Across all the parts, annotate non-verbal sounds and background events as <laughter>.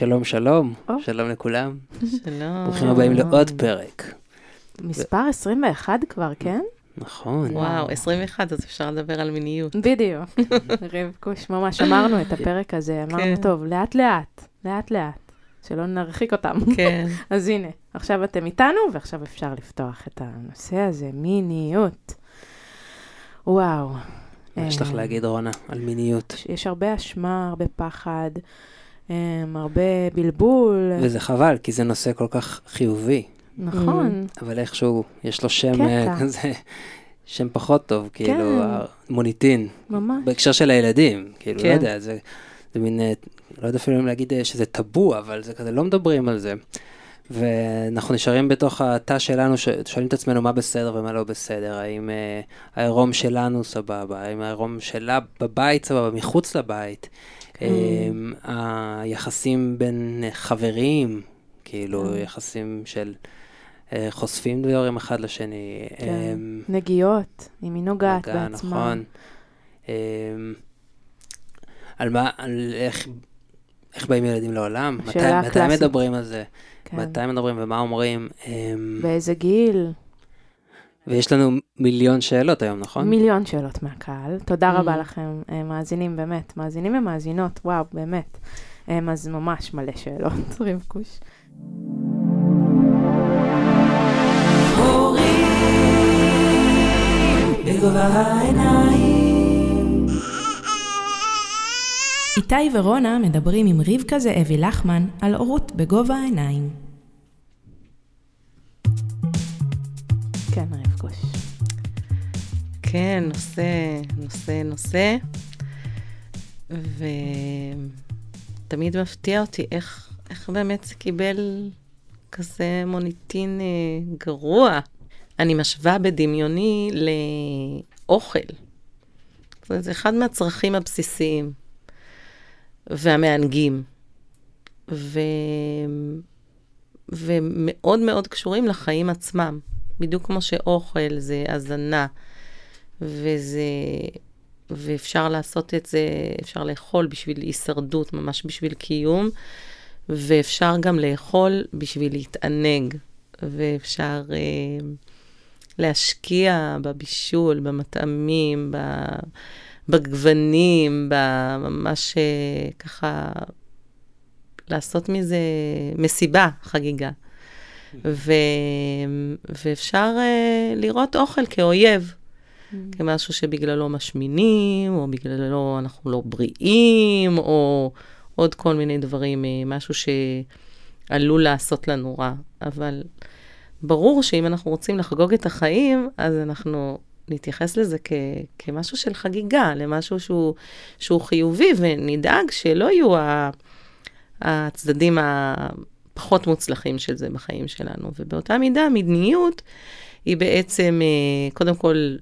שלום, שלום, או. שלום לכולם. שלום. ברוכים הבאים לעוד פרק. מספר 21 כבר, כן? נכון. וואו, 21, אז אפשר לדבר על מיניות. בדיוק. <laughs> רבקוש, ממש אמרנו את הפרק הזה, אמרנו, כן. טוב, לאט לאט, לאט לאט, שלא נרחיק אותם. כן. <laughs> אז הנה, עכשיו אתם איתנו, ועכשיו אפשר לפתוח את הנושא הזה, מיניות. וואו. מה יש לך אה, להגיד, רונה, על מיניות? יש הרבה אשמה, הרבה פחד, הרבה בלבול. וזה חבל, כי זה נושא כל כך חיובי, נכון. אבל איכשהו יש לו שם קטע. אה, כזה, שם פחות טוב, כאילו, כן. מוניטין. ממש. בהקשר של הילדים, כאילו, לא כן. יודע, זה זה מין, אה, לא יודע אפילו אם להגיד אה, שזה טאבו, אבל זה כזה, לא מדברים על זה. ואנחנו נשארים בתוך התא שלנו, שואלים את עצמנו מה בסדר ומה לא בסדר, האם אה, העירום שלנו סבבה, האם העירום שלה בבית סבבה, מחוץ לבית, אה, היחסים בין חברים, כאילו, כן. יחסים של אה, חושפים דברים אחד לשני. כן. אה, נגיעות, אם היא נוגעת מגע, בעצמה. נכון. אמ, על מה, על איך, איך באים ילדים לעולם? מתי, השאלה מתי הקלאסית. מדברים על זה? כן. מתי מדברים ומה אומרים? אמ, באיזה גיל? ויש לנו מיליון שאלות היום, נכון? מיליון שאלות מהקהל. תודה רבה Mm. לכם, אה, מאזינים, באמת. מאזינים ומאזינות, וואו, באמת. אה, אז ממש מלא שאלות, <laughs> רבקוש. איתי ורונה מדברים עם רבקה זאבי לחמן על הורות בגובה העיניים. רבקוש. כן, נושא, נושא, נושא. ותמיד מפתיע אותי איך, איך באמת זה קיבל כזה מוניטין אה, גרוע. אני משווה בדמיוני לאוכל. אומרת, זה אחד מהצרכים הבסיסיים והמענגים. ו... ומאוד מאוד קשורים לחיים עצמם. בדיוק כמו שאוכל זה הזנה, וזה... ואפשר לעשות את זה, אפשר לאכול בשביל הישרדות, ממש בשביל קיום, ואפשר גם לאכול בשביל להתענג, ואפשר אה, להשקיע בבישול, במטעמים, בגוונים, בממש אה, ככה לעשות מזה מסיבה, חגיגה. ו... ואפשר uh, לראות אוכל כאויב, כמשהו שבגללו משמינים, או בגללו אנחנו לא בריאים, או עוד כל מיני דברים, אה, משהו שעלול לעשות לנו רע. אבל ברור שאם אנחנו רוצים לחגוג את החיים, אז אנחנו נתייחס לזה כ- כמשהו של חגיגה, למשהו שהוא, שהוא חיובי, ונדאג שלא יהיו ה- הצדדים הפחות מוצלחים של זה בחיים שלנו. ובאותה מידה, המדיניות היא בעצם, אה, קודם כל,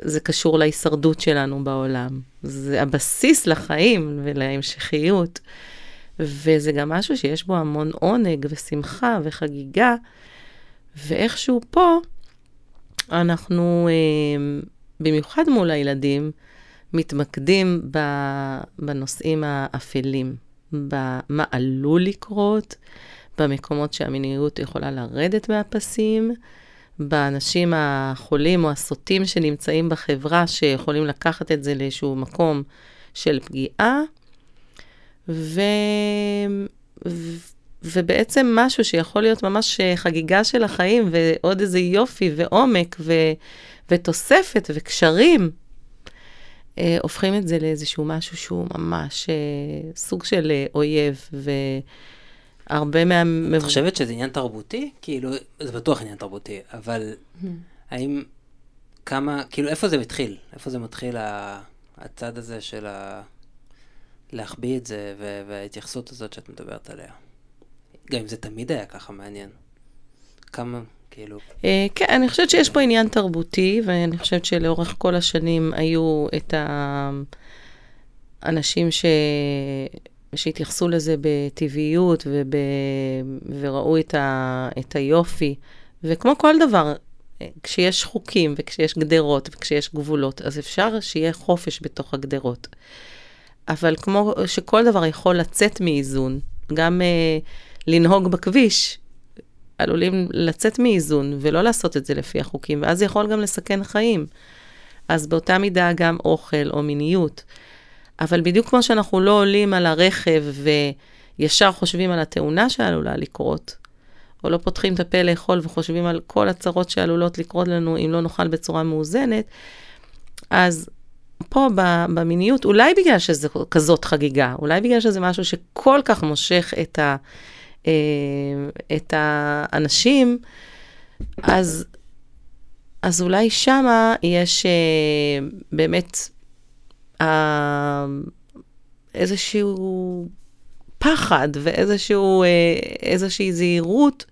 זה קשור להישרדות שלנו בעולם. זה הבסיס לחיים ולהמשכיות. וזה גם משהו שיש בו המון עונג ושמחה וחגיגה, ואיכשהו פה אנחנו, אה, במיוחד מול הילדים, מתמקדים בנושאים האפלים, במה עלול לקרות, במקומות שהמיניות יכולה לרדת מהפסים, באנשים החולים או הסוטים שנמצאים בחברה שיכולים לקחת את זה לאיזשהו מקום של פגיעה, ו... ו... ובעצם משהו שיכול להיות ממש חגיגה של החיים ועוד איזה יופי ועומק ו... ותוספת וקשרים, אה, הופכים את זה לאיזשהו משהו שהוא ממש אה, סוג של אה, אויב, והרבה מה... את חושבת שזה עניין תרבותי? כאילו, זה בטוח עניין תרבותי, אבל האם, כמה, כאילו, איפה זה מתחיל? איפה זה מתחיל ה- הצד הזה של ה... להחביא את זה, ו- וההתייחסות הזאת שאת מדברת עליה? גם אם זה תמיד היה ככה מעניין. כמה, כאילו, אה, כן, אני חושבת שיש פה עניין תרבותי, ואני חושבת שלאורך כל השנים היו את האנשים ש... שהתייחסו לזה בטבעיות וב... וראו את, ה... את היופי. וכמו כל דבר, אה, כשיש חוקים וכשיש גדרות וכשיש גבולות, אז אפשר שיהיה חופש בתוך הגדרות. אבל כמו שכל דבר יכול לצאת מאיזון, גם אה, לנהוג בכביש, עלולים לצאת מאיזון ולא לעשות את זה לפי החוקים, ואז זה יכול גם לסכן חיים. אז באותה מידה גם אוכל או מיניות. אבל בדיוק כמו שאנחנו לא עולים על הרכב וישר חושבים על התאונה שעלולה לקרות, או לא פותחים את הפה לאכול וחושבים על כל הצרות שעלולות לקרות לנו אם לא נאכל בצורה מאוזנת, אז פה במיניות, אולי בגלל שזה כזאת חגיגה, אולי בגלל שזה משהו שכל כך מושך את, ה, את האנשים, אז, אז אולי שמה יש אה, באמת אה, איזשהו פחד ואיזושהי זהירות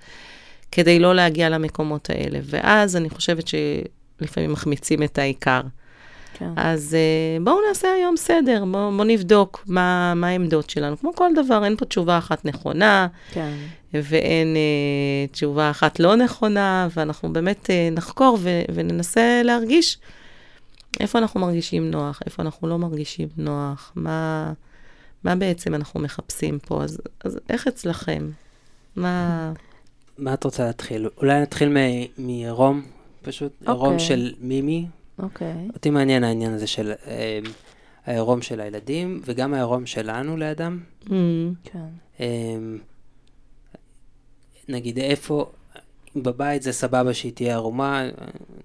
כדי לא להגיע למקומות האלה. ואז אני חושבת שלפעמים מחמיצים את העיקר. כן. אז uh, בואו נעשה היום סדר, בואו בוא נבדוק מה, מה העמדות שלנו. כמו כל דבר, אין פה תשובה אחת נכונה, כן. ואין uh, תשובה אחת לא נכונה, ואנחנו באמת uh, נחקור ו- וננסה להרגיש איפה אנחנו מרגישים נוח, איפה אנחנו לא מרגישים נוח, מה, מה בעצם אנחנו מחפשים פה. אז, אז איך אצלכם? מה... מה את רוצה להתחיל? אולי נתחיל מרום, פשוט, okay. רום אוקיי. של מימי, אוקיי. Okay. אותי מעניין העניין הזה של אה, העירום של הילדים, וגם העירום שלנו לידם. Mm. כן. אה, נגיד איפה, בבית זה סבבה שהיא תהיה ערומה,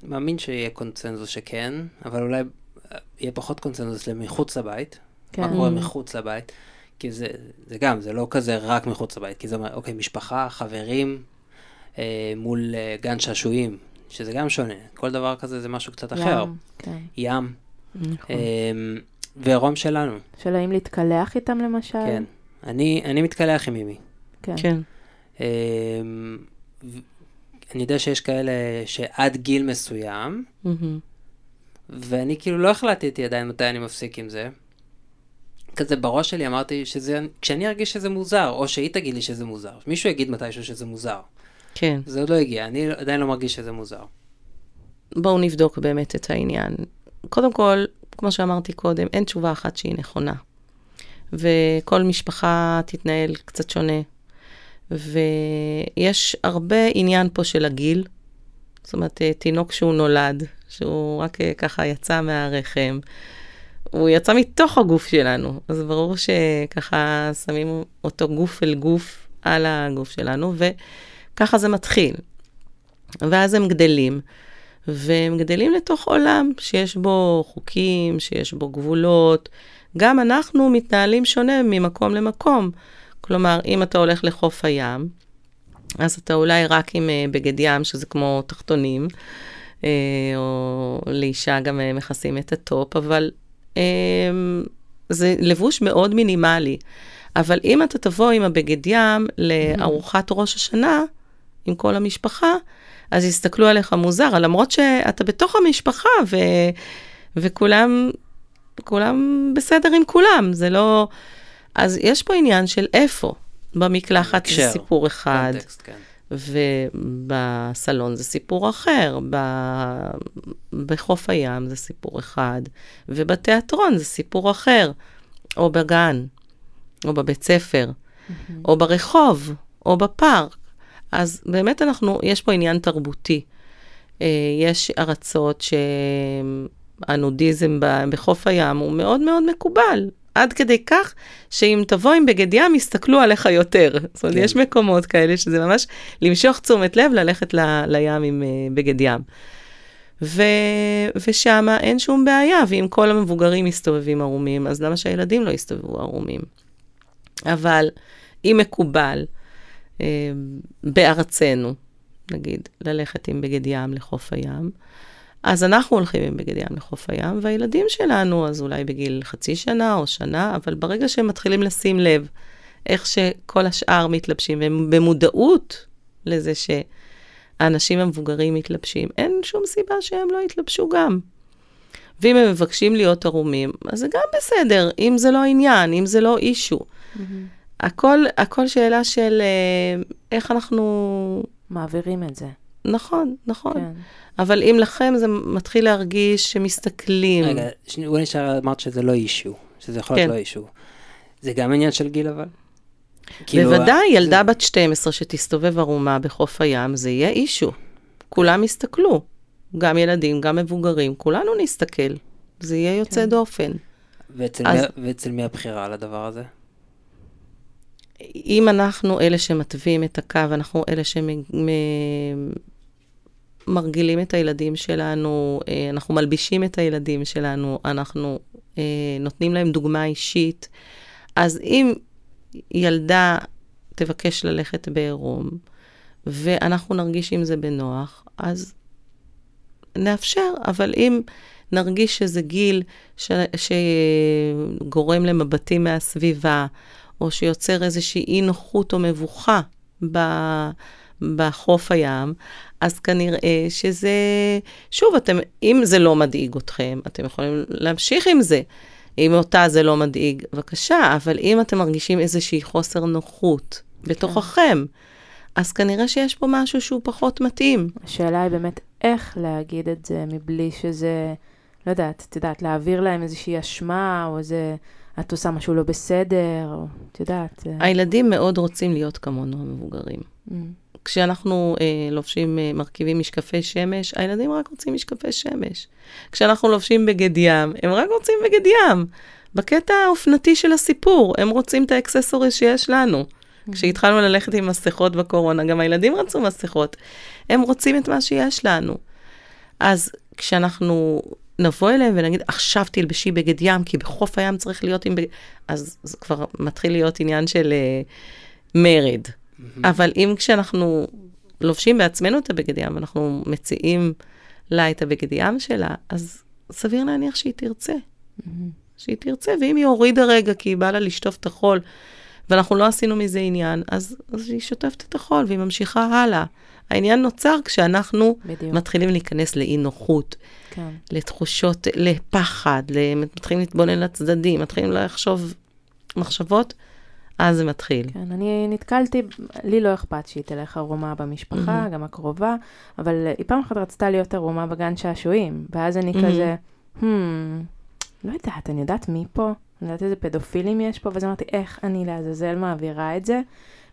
מאמין שיהיה קונצנזוס שכן, אבל אולי יהיה פחות קונצנזוס למחוץ לבית. כן. מה קורה מחוץ לבית? כי זה, זה גם, זה לא כזה רק מחוץ לבית, כי זה אומר, אוקיי, משפחה, חברים, אה, מול אה, גן שעשועים, שזה גם שונה. כל דבר כזה זה משהו קצת אחר. ים, כן. ים. נכון. אמ, ועירום שלנו. של האם להתקלח איתם למשל? כן. אני, אני מתקלח עם מימי. כן. כן. אמ, אני יודע שיש כאלה שעד גיל מסוים, ואני כאילו לא החלטתי עדיין מתי אני מפסיק עם זה. כזה בראש שלי אמרתי שזה, כשאני ארגיש שזה מוזר, או שהיא תגיד לי שזה מוזר, מישהו יגיד מתישהו שזה מוזר. כן. זה עוד לא הגיע, אני עדיין לא מרגיש שזה מוזר. בואו נבדוק באמת את העניין. קודם כל, כמו שאמרתי קודם, אין תשובה אחת שהיא נכונה. וכל משפחה תתנהל קצת שונה. ויש הרבה עניין פה של הגיל. זאת אומרת, אה, תינוק שהוא נולד, שהוא רק אה, ככה יצא מהרחם, הוא יצא מתוך הגוף שלנו, אז ברור שככה שמים אותו גוף אל גוף על הגוף שלנו, ו... ככה זה מתחיל. ואז הם גדלים, והם גדלים לתוך עולם שיש בו חוקים, שיש בו גבולות. גם אנחנו מתנהלים שונה ממקום למקום. כלומר, אם אתה הולך לחוף הים, אז אתה אולי רק עם uh, בגד ים, שזה כמו תחתונים, uh, או לאישה גם uh, מכסים את ה top, אבל זה לבוש מאוד מינימלי. אבל אם אתה תבוא עם הבגד ים לארוחת ראש השנה, עם כל המשפחה, אז יסתכלו עליך מוזר, למרות שאתה בתוך המשפחה ו... וכולם כולם בסדר עם כולם, זה לא... אז יש פה עניין של איפה. במקלחת זה סיפור אחד, קונטקסט, כן. ובסלון זה סיפור אחר, ב... בחוף הים זה סיפור אחד, ובתיאטרון זה סיפור אחר, או בגן, או בבית ספר, mm-hmm. או ברחוב, או בפארק. אז באמת אנחנו, יש פה עניין תרבותי. אה, יש ארצות שהנודיזם בחוף הים הוא מאוד מאוד מקובל. עד כדי כך שאם תבוא עם בגד ים, יסתכלו עליך יותר. זאת אומרת, כן. יש מקומות כאלה שזה ממש למשוך תשומת לב, ללכת ל, לים עם uh, בגד ים. ו... ושם אין שום בעיה, ואם כל המבוגרים מסתובבים ערומים, אז למה שהילדים לא יסתובבו ערומים? אבל אם מקובל, אה, בארצנו, נגיד, ללכת עם בגד ים לחוף הים. אז אנחנו הולכים עם בגד ים לחוף הים, והילדים שלנו, אז אולי בגיל חצי שנה או שנה, אבל ברגע שהם מתחילים לשים לב איך שכל השאר מתלבשים, והם במודעות לזה שהאנשים המבוגרים מתלבשים, אין שום סיבה שהם לא יתלבשו גם. ואם הם מבקשים להיות ערומים, אז זה גם בסדר, אם זה לא עניין, אם זה לא אישו. Mm-hmm. הכל, הכל שאלה של אה, איך אנחנו... מעבירים את זה. נכון, נכון. כן. אבל אם לכם זה מתחיל להרגיש שמסתכלים... רגע, אולי נשאר, אמרת שזה לא אישו, שזה יכול להיות כן. לא אישו. זה גם עניין של גיל אבל? כאילו, בוודאי, זה- ילדה בת 12 שתסתובב ערומה בחוף הים, זה יהיה אישו. כולם יסתכלו. גם ילדים, גם מבוגרים, כולנו נסתכל. זה יהיה יוצא כן. דופן. ואצל אז- מי- ואצל מי הבחירה על הדבר הזה? אם אנחנו אלה שמתווים את הקו, אנחנו אלה שמרגילים את הילדים שלנו, אה, אנחנו מלבישים את הילדים שלנו, אנחנו אה, נותנים להם דוגמה אישית, אז אם ילדה תבקש ללכת בעירום, ואנחנו נרגיש עם זה בנוח, אז נאפשר, אבל אם נרגיש שזה גיל ש... שגורם למבטים מהסביבה, או שיוצר איזושהי אי נוחות או מבוכה ב... בחוף הים, אז כנראה שזה, שוב, אתם, אם זה לא מדאיג אתכם, אתם יכולים להמשיך עם זה. אם אותה זה לא מדאיג, בבקשה, אבל אם אתם מרגישים איזושהי חוסר נוחות בתוככם, אז כנראה שיש פה משהו שהוא פחות מתאים. השאלה היא באמת איך להגיד את זה מבלי שזה, לא יודעת, את יודעת, להעביר להם איזושהי אשמה, או איזה, את עושה משהו לא בסדר, או, את יודעת. הילדים מאוד רוצים להיות כמונו המבוגרים. Mm, כשאנחנו אה, לובשים, אה, מרכיבים משקפי שמש, הילדים רק רוצים משקפי שמש. כשאנחנו לובשים בגד ים, הם רק רוצים בגד ים. בקטע האופנתי של הסיפור, הם רוצים את האקססוריז שיש לנו. כשהתחלנו ללכת עם מסכות בקורונה, גם הילדים רצו מסכות. הם רוצים את מה שיש לנו. אז כשאנחנו נבוא אליהם ונגיד, עכשיו תלבשי בגד ים, כי בחוף הים צריך להיות עם בגד... אז זה כבר מתחיל להיות עניין של uh, מרד. אבל אם כשאנחנו לובשים בעצמנו את הבגד ים, ואנחנו מציעים לה את הבגד ים שלה, אז סביר להניח שהיא תרצה. שהיא תרצה, ואם היא הורידה רגע כי היא באה לה לשטוף את החול, ואנחנו לא עשינו מזה עניין, אז, אז היא שוטפת את החול והיא ממשיכה הלאה. העניין נוצר כשאנחנו בדיוק, מתחילים להיכנס לאי נוחות, כן. לתחושות, לפחד, מתחילים להתבונן לצדדים, מתחילים לחשוב מחשבות, אז זה מתחיל. כן, אני נתקלתי, לי לא אכפת שהיא תלך ערומה במשפחה, גם הקרובה, אבל היא פעם אחת רצתה להיות ערומה בגן שעשועים, ואז אני Mhm. כזה, hmm, לא יודעת, אני יודעת מי פה, אני יודעת איזה פדופילים יש פה, ואז אמרתי, איך אני לעזאזל מעבירה את זה,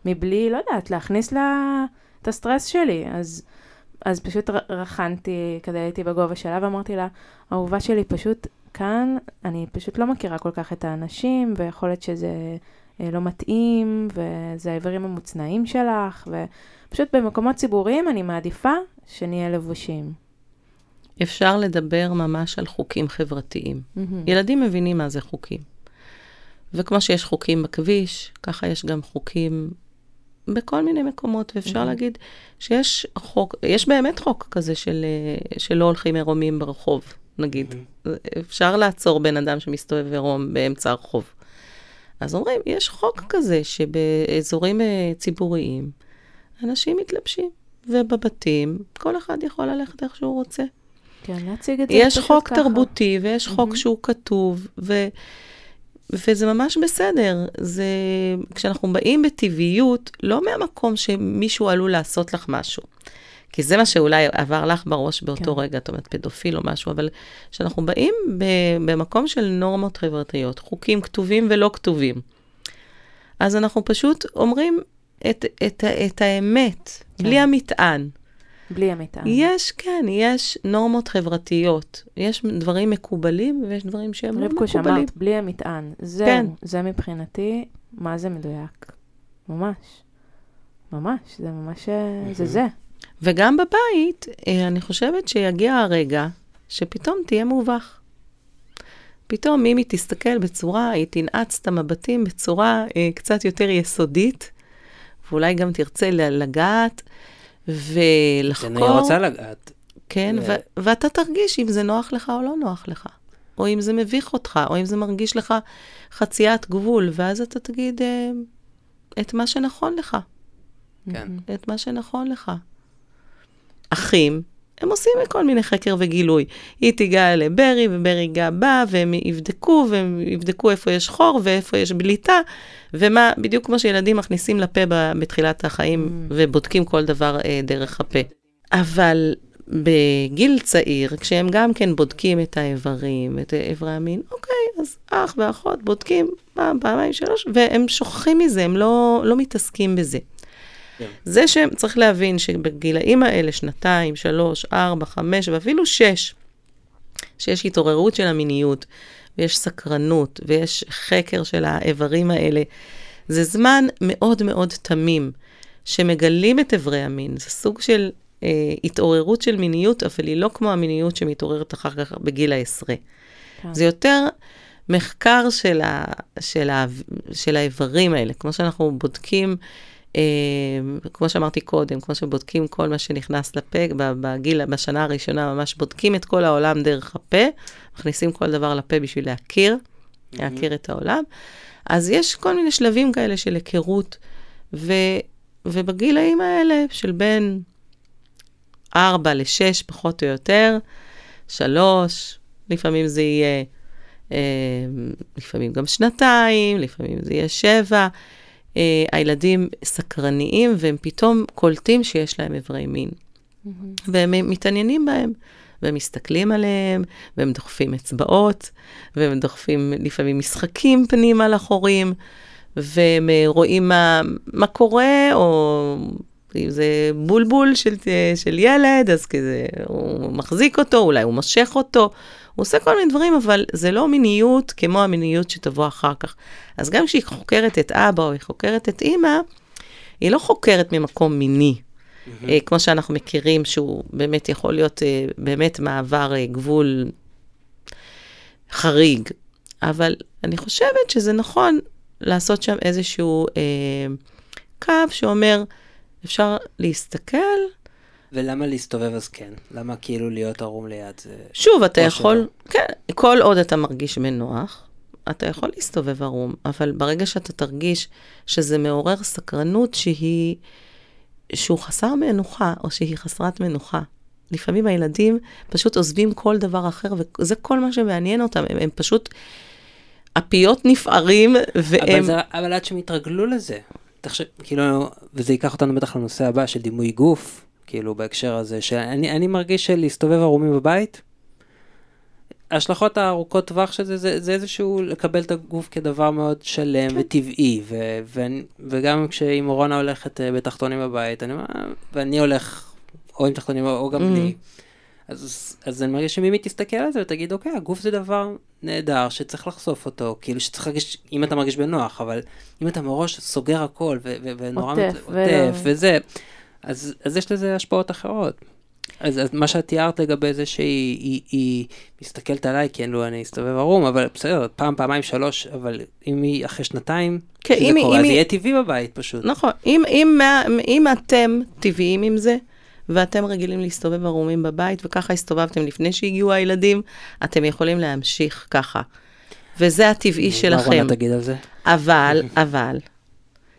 מבלי, לא יודעת, להכניס לה את הסטרס שלי. אז, אז פשוט רחנתי, כזה הייתי בגובה שלה, ואמרתי לה, אהובה שלי פשוט כאן, אני פשוט לא מכירה כל כך את האנשים, ויכול להיות שזה... אה, לא מתאים, וזה האיברים המוצנעים שלך, ופשוט במקומות ציבוריים אני מעדיפה שנהיה לבושים. אפשר לדבר ממש על חוקים חברתיים. מהמם. ילדים מבינים מה זה חוקים. וכמו שיש חוקים בכביש, ככה יש גם חוקים בכל מיני מקומות, ואפשר Mhm. להגיד שיש חוק, יש באמת חוק כזה של, אה, שלא הולכים עירומים ברחוב, נגיד. אפשר לעצור בן אדם שמסתובב עירום באמצע הרחוב. אז אומרים, יש חוק כזה שבאזורים אה, ציבוריים אנשים מתלבשים, ובבתים כל אחד יכול ללכת איך שהוא רוצה. כן, להציג את זה יש חוק ככה. תרבותי ויש חוק מהמם. שהוא כתוב, ו, וזה ממש בסדר. זה, כשאנחנו באים בטבעיות, לא מהמקום שמישהו עלול לעשות לך משהו. כי זה מה שאולי עבר לך בראש באותו כן. רגע, את אומרת פדופיל או משהו, אבל כשאנחנו באים ב, במקום של נורמות חברתיות, חוקים כתובים ולא כתובים, אז אנחנו פשוט אומרים את, את, את האמת, כן. בלי המטען. בלי המטען. יש, כן, יש נורמות חברתיות. יש דברים מקובלים ויש דברים שהם לא מקובלים. שאמרת, בלי המטען. זהו, כן. זה מבחינתי, מה זה מדויק. ממש. ממש, זה ממש, אה, זה זה. וגם בבית, אה, אני חושבת שיגיע הרגע שפתאום תהיה מובך. פתאום מימי תסתכל בצורה, היא תנעץ את המבטים בצורה אה, קצת יותר יסודית, ואולי גם תרצה לגעת ולחקור. אני רוצה לגעת. כן, ו- ו- ואתה תרגיש אם זה נוח לך או לא נוח לך, או אם זה מביך אותך, או אם זה מרגיש לך חציית גבול, ואז אתה תגיד אה, את מה שנכון לך, כן. את מה שנכון לך. אחים, הם עושים כל מיני חקר וגילוי. היא תיגע לברי, וברי ייגע בה, והם יבדקו, והם יבדקו איפה יש חור ואיפה יש בליטה, ומה, בדיוק כמו שילדים מכניסים לפה בתחילת החיים, Mm. ובודקים כל דבר אה, דרך הפה. אבל בגיל צעיר, כשהם גם כן בודקים את האיברים, את איברי המין, אוקיי, אז אח ואחות בודקים פעם, פעמיים, שלוש, והם שוכחים מזה, הם לא, לא מתעסקים בזה. כן. זה שצריך להבין שבגילאים האלה, שנתיים, שלוש, ארבע, חמש ואפילו שש, שיש התעוררות של המיניות, ויש סקרנות, ויש חקר של האיברים האלה, זה זמן מאוד מאוד תמים, שמגלים את איברי המין. זה סוג של אה, התעוררות של מיניות, אבל היא לא כמו המיניות שמתעוררת אחר כך בגיל העשרה. כן. זה יותר מחקר של, ה, של, ה, של האיברים האלה, כמו שאנחנו בודקים, כמו שאמרתי קודם, כמו שבודקים כל מה שנכנס לפה, בגיל, בשנה הראשונה ממש בודקים את כל העולם דרך הפה, מכניסים כל דבר לפה בשביל להכיר, להכיר את העולם. אז יש כל מיני שלבים כאלה של היכרות, ו, ובגילאים האלה של בין 4 ל-6, פחות או יותר, 3, לפעמים זה יהיה, אה, לפעמים גם שנתיים, לפעמים זה יהיה 7. אה, הילדים סקרניים, והם פתאום קולטים שיש להם איברי מין. והם מתעניינים בהם, והם מסתכלים עליהם, והם דוחפים אצבעות, והם דוחפים לפעמים משחקים פנימה לחורים, והם אה, רואים מה, מה קורה, או אם זה בולבול של, של ילד, אז כזה, הוא מחזיק אותו, אולי הוא מושך אותו, הוא עושה כל מיני דברים, אבל זה לא מיניות כמו המיניות שתבוא אחר כך. אז גם כשהיא חוקרת את אבא או היא חוקרת את אימא, היא לא חוקרת ממקום מיני. אה, כמו שאנחנו מכירים, שהוא באמת יכול להיות אה, באמת מעבר אה, גבול חריג. אבל אני חושבת שזה נכון לעשות שם איזשהו אה, קו שאומר, אפשר להסתכל, ולמה להסתובב אז כן? למה כאילו להיות ערום ליד זה... שוב, אתה יכול, שלא. כן, כל עוד אתה מרגיש בנוח, אתה יכול להסתובב ערום, אבל ברגע שאתה תרגיש שזה מעורר סקרנות שהיא, שהוא חסר מנוחה, או שהיא חסרת מנוחה. לפעמים הילדים פשוט עוזבים כל דבר אחר, וזה כל מה שמעניין אותם, הם, הם פשוט, הפיות נפערים, והם... אבל, זה, אבל עד שהם יתרגלו לזה. תחשב, כאילו, וזה ייקח אותנו בטח לנושא הבא של דימוי גוף, כאילו בהקשר הזה, שאני אני מרגיש שלהסתובב ערומים בבית, ההשלכות הארוכות טווח של זה, זה, זה איזשהו לקבל את הגוף כדבר מאוד שלם כן. וטבעי, ו, ואני, וגם כשאם רונה הולכת אה, בתחתונים בבית, אני אומר, ואני הולך או עם תחתונים או, גם. בלי, אז, אז אני מרגיש שמימי תסתכל על זה ותגיד, אוקיי, הגוף זה דבר נהדר שצריך לחשוף אותו, כאילו שצריך להרגיש, אם אתה מרגיש בנוח, אבל אם אתה מראש סוגר הכל ו- ו- ונורא עוטף, עוטף וזה, אז, אז יש לזה השפעות אחרות. אז, אז מה שאת תיארת לגבי זה שהיא היא, היא מסתכלת עליי, כאילו אני אסתובב ערום, אבל בסדר, פעם, פעמיים, שלוש, אבל אם היא אחרי שנתיים, כן, שזה אם קורה, אם אז היא- יהיה טבעי בבית פשוט. נכון, אם, אם, מה- אם אתם טבעיים עם זה, ואתם רגילים להסתובב ערומים בבית, וככה הסתובבתם לפני שהגיעו הילדים, אתם יכולים להמשיך ככה. וזה הטבעי מה שלכם. רונה תגיד על זה? אבל, אבל,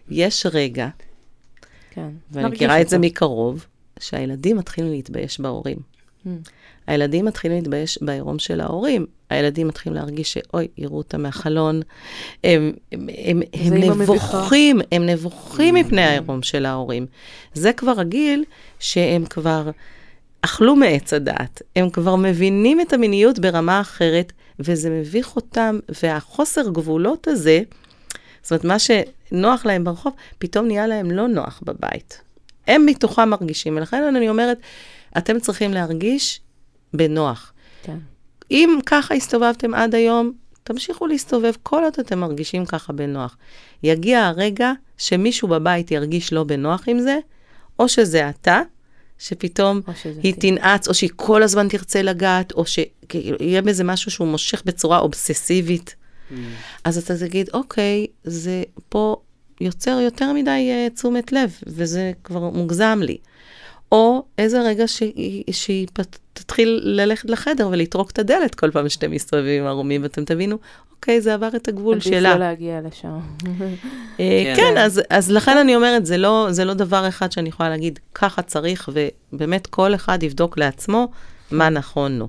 יש רגע, כן. ואני נרגיש מכירה את זה. מקרוב, שהילדים מתחילים להתבייש בהורים. Mm. הילדים מתחילים להתבייש בעירום של ההורים. הילדים מתחילים להרגיש שאוי, יראו אותם מהחלון. הם, הם, הם, הם. נבוכים, הם נבוכים מפני העירום של ההורים. זה כבר הגיל שהם כבר אכלו מעץ הדעת. הם כבר מבינים את המיניות ברמה אחרת, וזה מביך אותם, והחוסר גבולות הזה, זאת אומרת, מה שנוח להם ברחוב, פתאום נהיה להם לא נוח בבית. הם מתוכם מרגישים, ולכן אני אומרת, אתם צריכים להרגיש בנוח. כן. אם ככה הסתובבתם עד היום, תמשיכו להסתובב כל עוד אתם מרגישים ככה בנוח. יגיע הרגע שמישהו בבית ירגיש לא בנוח עם זה, או שזה אתה, שפתאום היא. תנעץ, או שהיא כל הזמן תרצה לגעת, או שיהיה בזה משהו שהוא מושך בצורה אובססיבית. אז אתה תגיד, אוקיי, זה פה יוצר יותר מדי uh, תשומת לב, וזה כבר מוגזם לי. או איזה רגע שהיא, שהיא פת- תתחיל ללכת לחדר ולטרוק את הדלת כל פעם שאתם מסתובבים ערומים, ואתם תבינו, אוקיי, זה עבר את הגבול עדיף שלה. לא להגיע לשם. אה, כן. כן, אז, אז לכן אני אומרת, זה לא, זה לא דבר אחד שאני יכולה להגיד, ככה צריך, ובאמת כל אחד יבדוק לעצמו מה נכון לו.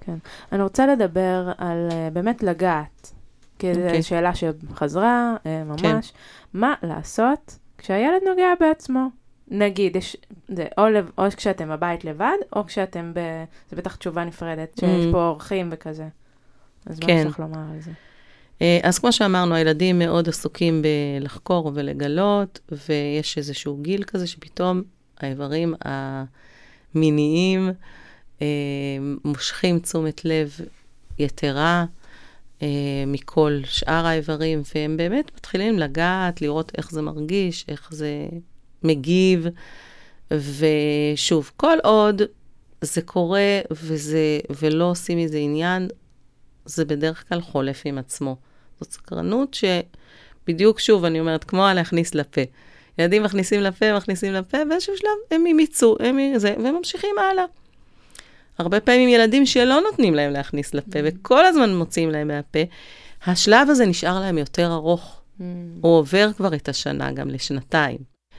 כן. אני רוצה לדבר על אה, באמת לגעת, כי זו אוקיי. שאלה שחזרה אה, ממש. מה לעשות כשהילד נוגע בעצמו? נגיד, יש, זה או, לב, או כשאתם בבית לבד, או כשאתם ב... זה בטח תשובה נפרדת, שיש Mm. פה אורחים וכזה. אז מה כן. יש לך לומר על זה? אה, אז כמו שאמרנו, הילדים מאוד עסוקים בלחקור ולגלות, ויש איזשהו גיל כזה שפתאום האיברים המיניים אה, מושכים תשומת לב יתרה מכל שאר האיברים, והם באמת מתחילים לגעת, לראות איך זה מרגיש, איך זה מגיב. ושוב, כל עוד זה קורה וזה, ולא עושים מזה עניין, זה בדרך כלל חולף עם עצמו. זאת סקרנות שבדיוק, שוב, אני אומרת, כמו להכניס לפה. ילדים מכניסים לפה, מכניסים לפה, באיזשהו שלב הם ימיצו, הם זה, והם ממשיכים הלאה. הרבה פעמים ילדים שלא נותנים להם להכניס לפה, וכל הזמן מוציאים להם מהפה, השלב הזה נשאר להם יותר ארוך. Mm. הוא עובר כבר את השנה, גם לשנתיים.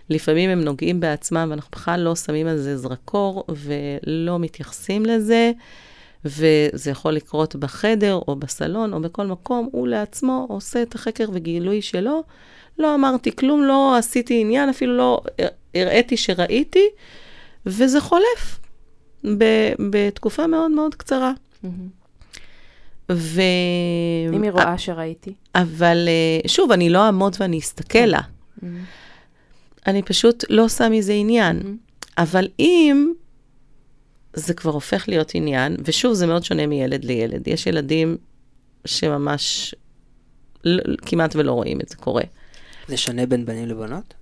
לפעמים הם נוגעים בעצמם, ואנחנו בכלל לא שמים על זה זרקור, ולא מתייחסים לזה, וזה יכול לקרות בחדר, או בסלון, או בכל מקום, הוא לעצמו עושה את החקר וגילוי שלו. לא אמרתי כלום, לא עשיתי עניין, אפילו לא הראיתי שראיתי, וזה חולף ב- בתקופה מאוד מאוד קצרה. מהמם. ו... אם היא רואה שראיתי. אבל אה, שוב, אני לא אעמוד ואני אסתכל לה. מהמם. אני פשוט לא עושה מזה עניין. מהמם. אבל אם זה כבר הופך להיות עניין, ושוב, זה מאוד שונה מילד לילד. יש ילדים שממש כמעט ולא רואים את זה קורה. זה שונה בין בנים לבנות?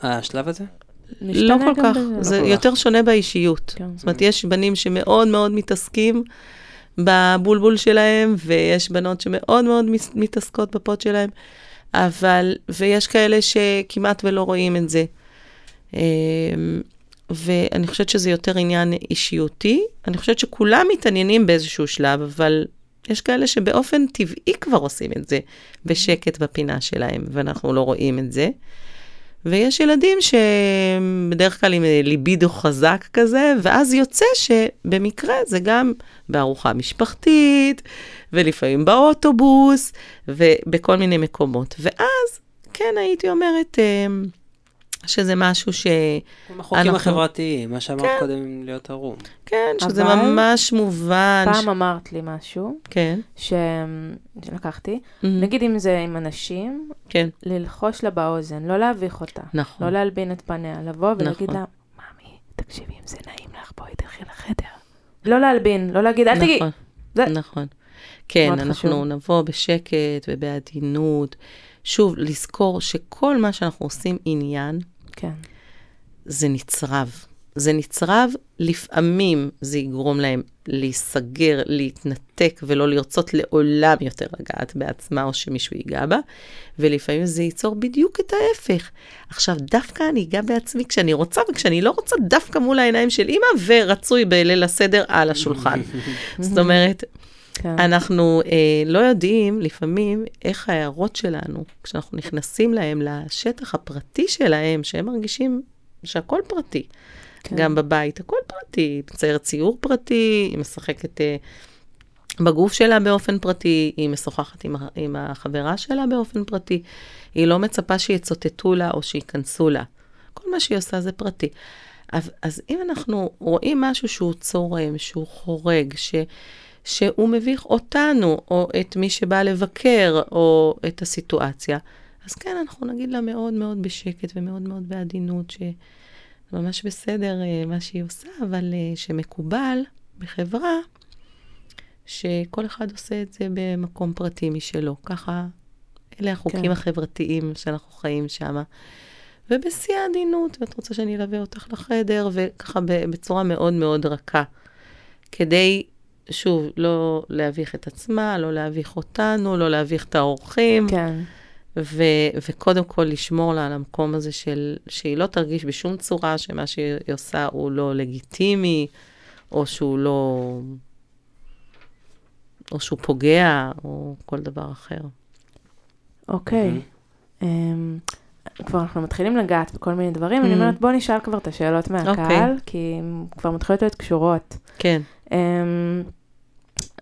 השלב הזה? לא כל כך, בזה. זה כל יותר שונה באישיות. כן. זאת אומרת, יש בנים שמאוד מאוד מתעסקים בבולבול שלהם, ויש בנות שמאוד מאוד מתעסקות בפוד שלהם, אבל, ויש כאלה שכמעט ולא רואים את זה. אמ, ואני חושבת שזה יותר עניין אישיותי. אני חושבת שכולם מתעניינים באיזשהו שלב, אבל יש כאלה שבאופן טבעי כבר עושים את זה בשקט בפינה שלהם, ואנחנו לא רואים את זה. ויש ילדים שבדרך כלל עם ליבידו חזק כזה, ואז יוצא שבמקרה זה גם בארוחה משפחתית, ולפעמים באוטובוס, ובכל מיני מקומות. ואז, כן, הייתי אומרת אמ, שזה משהו ש... עם החוקים אנחנו- החברתיים, מה שאמרת כן. קודם, להיות ערום. כן, שזה אבל- ממש מובן. ש... פעם אמרת לי משהו, כן, ש... שלקחתי, מהמם, נגיד אם זה עם אנשים, כן, ללחוש לה באוזן, לא להביך אותה, נכון. לא להלבין את פניה, לבוא ולהגיד נכון. לה, ממי, תקשיבי, אם זה נעים לך, בואי תלכי לחדר. לא להלבין, לא להגיד, אל תגידי. נכון, זה- נכון. כן, אנחנו חשוב. נבוא בשקט ובעדינות. שוב, לזכור שכל מה שאנחנו עושים עניין, כן. זה נצרב. זה נצרב, לפעמים זה יגרום להם להיסגר, להתנתק ולא לרצות לעולם יותר לגעת בעצמה או שמישהו ייגע בה, ולפעמים זה ייצור בדיוק את ההפך. עכשיו, דווקא אני אגע בעצמי כשאני רוצה, וכשאני לא רוצה, דווקא מול העיניים של אימא, ורצוי בליל הסדר על השולחן. <laughs> זאת אומרת, כן. אנחנו אה, לא יודעים לפעמים איך ההערות שלנו, כשאנחנו נכנסים להם לשטח הפרטי שלהם, שהם מרגישים שהכל פרטי. כן. גם בבית הכל פרטי, היא מציירת ציור פרטי, היא משחקת אה, בגוף שלה באופן פרטי, היא משוחחת עם, עם החברה שלה באופן פרטי, היא לא מצפה שיצוטטו לה או שייכנסו לה. כל מה שהיא עושה זה פרטי. אז, אז אם אנחנו רואים משהו שהוא צורם, שהוא חורג, ש, שהוא מביך אותנו, או את מי שבא לבקר, או את הסיטואציה, אז כן, אנחנו נגיד לה מאוד מאוד בשקט ומאוד מאוד בעדינות, ש... ממש בסדר אה, מה שהיא עושה, אבל אה, שמקובל בחברה, שכל אחד עושה את זה במקום פרטי משלו. ככה, אלה החוקים כן. החברתיים שאנחנו חיים שם. ובשיא העדינות, ואת רוצה שאני אלווה אותך לחדר, וככה בצורה מאוד מאוד רכה. כדי, שוב, לא להביך את עצמה, לא להביך אותנו, לא להביך את האורחים. כן. ו- וקודם כל לשמור לה על המקום הזה של, שהיא לא תרגיש בשום צורה שמה שהיא עושה הוא לא לגיטימי, או שהוא לא... או שהוא פוגע, או כל דבר אחר. אוקיי. מהמם. אמ, כבר אנחנו מתחילים לגעת בכל מיני דברים, אני Mm. אומרת, בוא נשאל כבר את השאלות מהקהל, אוקיי. כי הן כבר מתחילות להיות קשורות. כן. אמ,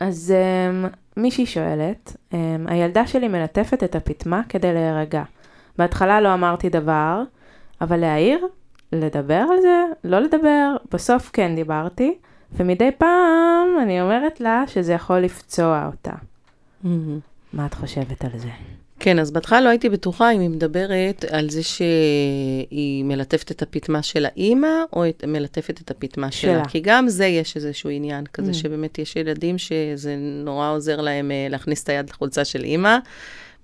אז אמ, מישהי שואלת, אמ, הילדה שלי מלטפת את הפטמה כדי להירגע. בהתחלה לא אמרתי דבר, אבל להעיר? לדבר על זה, לא לדבר, בסוף כן דיברתי, ומדי פעם אני אומרת לה שזה יכול לפצוע אותה. מה את חושבת על זה? כן, אז בהתחלה לא הייתי בטוחה אם היא מדברת על זה שהיא מלטפת את הפטמה של האימא, או את, מלטפת את הפטמה שלה. שלה. כי גם זה יש איזשהו עניין כזה, Mm. שבאמת יש ילדים שזה נורא עוזר להם אה, להכניס את היד לחולצה של אימא.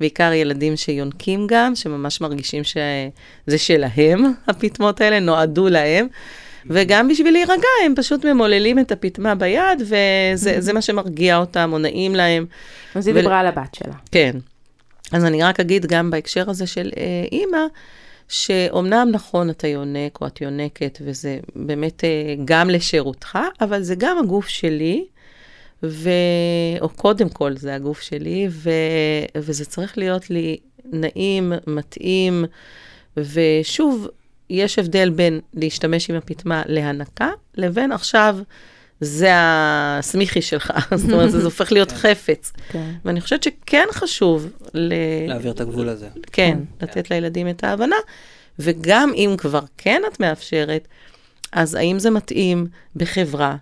בעיקר ילדים שיונקים גם, שממש מרגישים שזה שלהם, <laughs> הפטמות האלה נועדו להם. וגם בשביל להירגע, הם פשוט ממוללים את הפטמה ביד, וזה זה מה שמרגיע אותם, או נעים להם. אז היא ול- דיברה על הבת שלה. כן. אז אני רק אגיד גם בהקשר הזה של אה, אימא, שאומנם נכון, אתה יונק או את יונקת, וזה באמת אה, גם לשירותך, אבל זה גם הגוף שלי, ו... או קודם כל זה הגוף שלי, ו... וזה צריך להיות לי נעים, מתאים, ושוב, יש הבדל בין להשתמש עם הפטמה להנקה, לבין עכשיו, זה הסמיכי שלך, <laughs> זאת אומרת, זה הופך להיות חפץ. כן. ואני חושבת שכן חשוב ל... להעביר את הגבול הזה. כן, לתת לילדים את ההבנה, וגם אם כבר כן את מאפשרת, אז האם זה מתאים בחברה,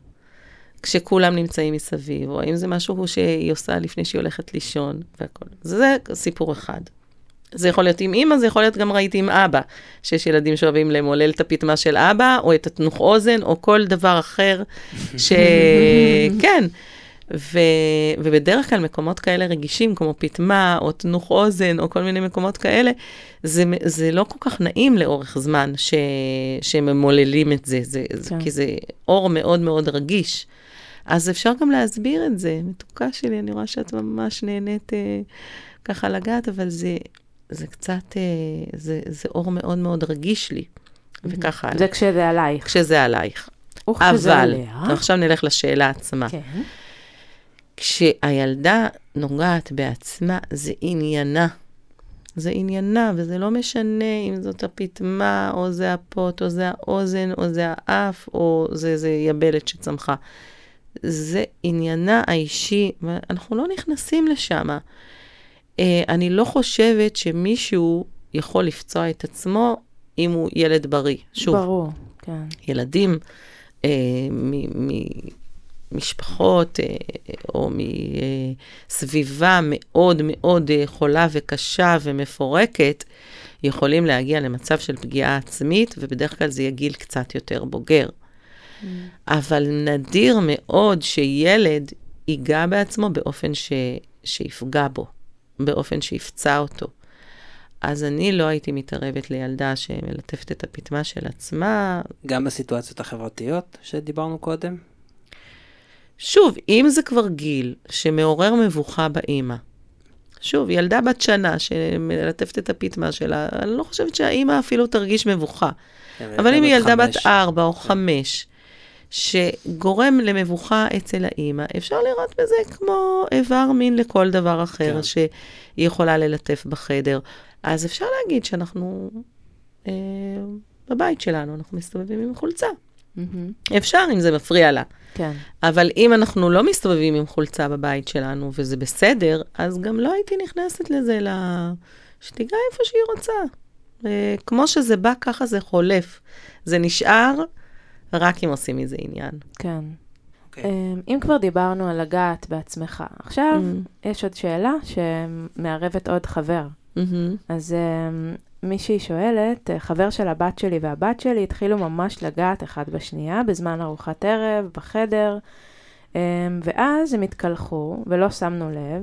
כשכולם נמצאים מסביב, או האם זה משהו שהיא עושה לפני שהיא הולכת לישון, והכל. זה סיפור אחד. זה יכול להיות עם אימא, זה יכול להיות גם ראיתי עם אבא, שיש ילדים שאוהבים למולל את הפטמה של אבא, או את התנוך אוזן, או כל דבר אחר, שכן. <laughs> ו... ובדרך כלל מקומות כאלה רגישים, כמו פטמה, או תנוך אוזן, או כל מיני מקומות כאלה, זה, זה לא כל כך נעים לאורך זמן ש... שממוללים את זה, זה, זה כן. כי זה אור מאוד מאוד רגיש. אז אפשר גם להסביר את זה. מתוקה שלי, אני רואה שאת ממש נהנית אה, ככה לגעת, אבל זה, זה קצת, אה, זה, זה אור מאוד מאוד רגיש לי, וככה זה כשזה עלייך. כשזה עלייך. וכשזה אבל, עליה. עכשיו נלך לשאלה עצמה. כן. כשהילדה נוגעת בעצמה, זה עניינה. זה עניינה, וזה לא משנה אם זאת הפטמה, או זה הפוט, או זה האוזן, או זה האף, או זה איזה יבלת שצמחה. זה עניינה האישי, ואנחנו לא נכנסים לשם. אה, אני לא חושבת שמישהו יכול לפצוע את עצמו אם הוא ילד בריא. שוב, ברור, כן. ילדים אה, ממשפחות אה, או מסביבה מאוד מאוד אה, חולה וקשה ומפורקת, יכולים להגיע למצב של פגיעה עצמית, ובדרך כלל זה יהיה גיל קצת יותר בוגר. אבל נדיר מאוד שילד ייגע בעצמו באופן ש... שיפגע בו, באופן שיפצע אותו. אז אני לא הייתי מתערבת לילדה שמלטפת את הפטמה של עצמה. גם בסיטואציות החברתיות שדיברנו קודם? שוב, אם זה כבר גיל שמעורר מבוכה באימא, שוב, ילדה בת שנה שמלטפת את הפטמה שלה, אני לא חושבת שהאימא אפילו תרגיש מבוכה. אבל אם היא ילדה בת. ארבע או חמש, שגורם למבוכה אצל האימא, אפשר לראות בזה כמו איבר מין לכל דבר אחר כן. שהיא יכולה ללטף בחדר. אז אפשר להגיד שאנחנו, אה, בבית שלנו, אנחנו מסתובבים עם חולצה. מהמם. אפשר, אם זה מפריע לה. כן. אבל אם אנחנו לא מסתובבים עם חולצה בבית שלנו, וזה בסדר, אז גם לא הייתי נכנסת לזה, ל... שתיגע איפה שהיא רוצה. אה, כמו שזה בא, ככה זה חולף. זה נשאר רק אם עושים מזה עניין. כן. אוקיי. אמ, אם כבר דיברנו על לגעת בעצמך, עכשיו Mm. יש עוד שאלה שמערבת עוד חבר. מהמם. אז אמ, מישהי שואלת, אה, חבר של הבת שלי והבת שלי התחילו ממש לגעת אחד בשנייה בזמן ארוחת ערב, בחדר, אמ, ואז הם התקלחו ולא שמנו לב,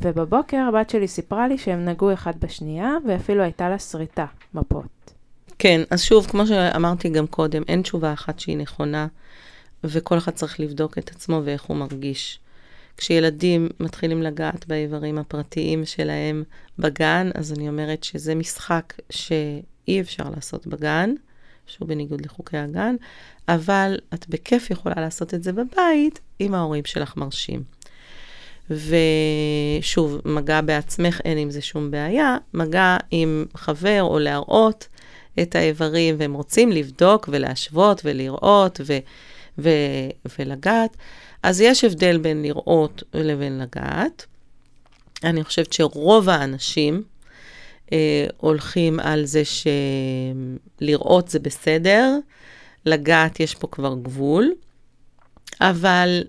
ובבוקר הבת שלי סיפרה לי שהם נגעו אחד בשנייה, ואפילו הייתה לה שריטה בפוט. כן, אז שוב, כמו שאמרתי גם קודם, אין תשובה אחת שהיא נכונה, וכל אחד צריך לבדוק את עצמו ואיך הוא מרגיש. כשילדים מתחילים לגעת באיברים הפרטיים שלהם בגן, אז אני אומרת שזה משחק שאי אפשר לעשות בגן, שהוא בניגוד לחוקי הגן, אבל את בכיף יכולה לעשות את זה בבית, אם ההורים שלך מרשים. ושוב, מגע בעצמך, אין עם זה שום בעיה. מגע עם חבר או להראות את האיברים, והם רוצים לבדוק ולהשוות ולראות ו- ו- ולגעת. אז יש הבדל בין לראות לבין לגעת. אני חושבת שרוב האנשים אה, הולכים על זה שלראות זה בסדר, לגעת יש פה כבר גבול, אבל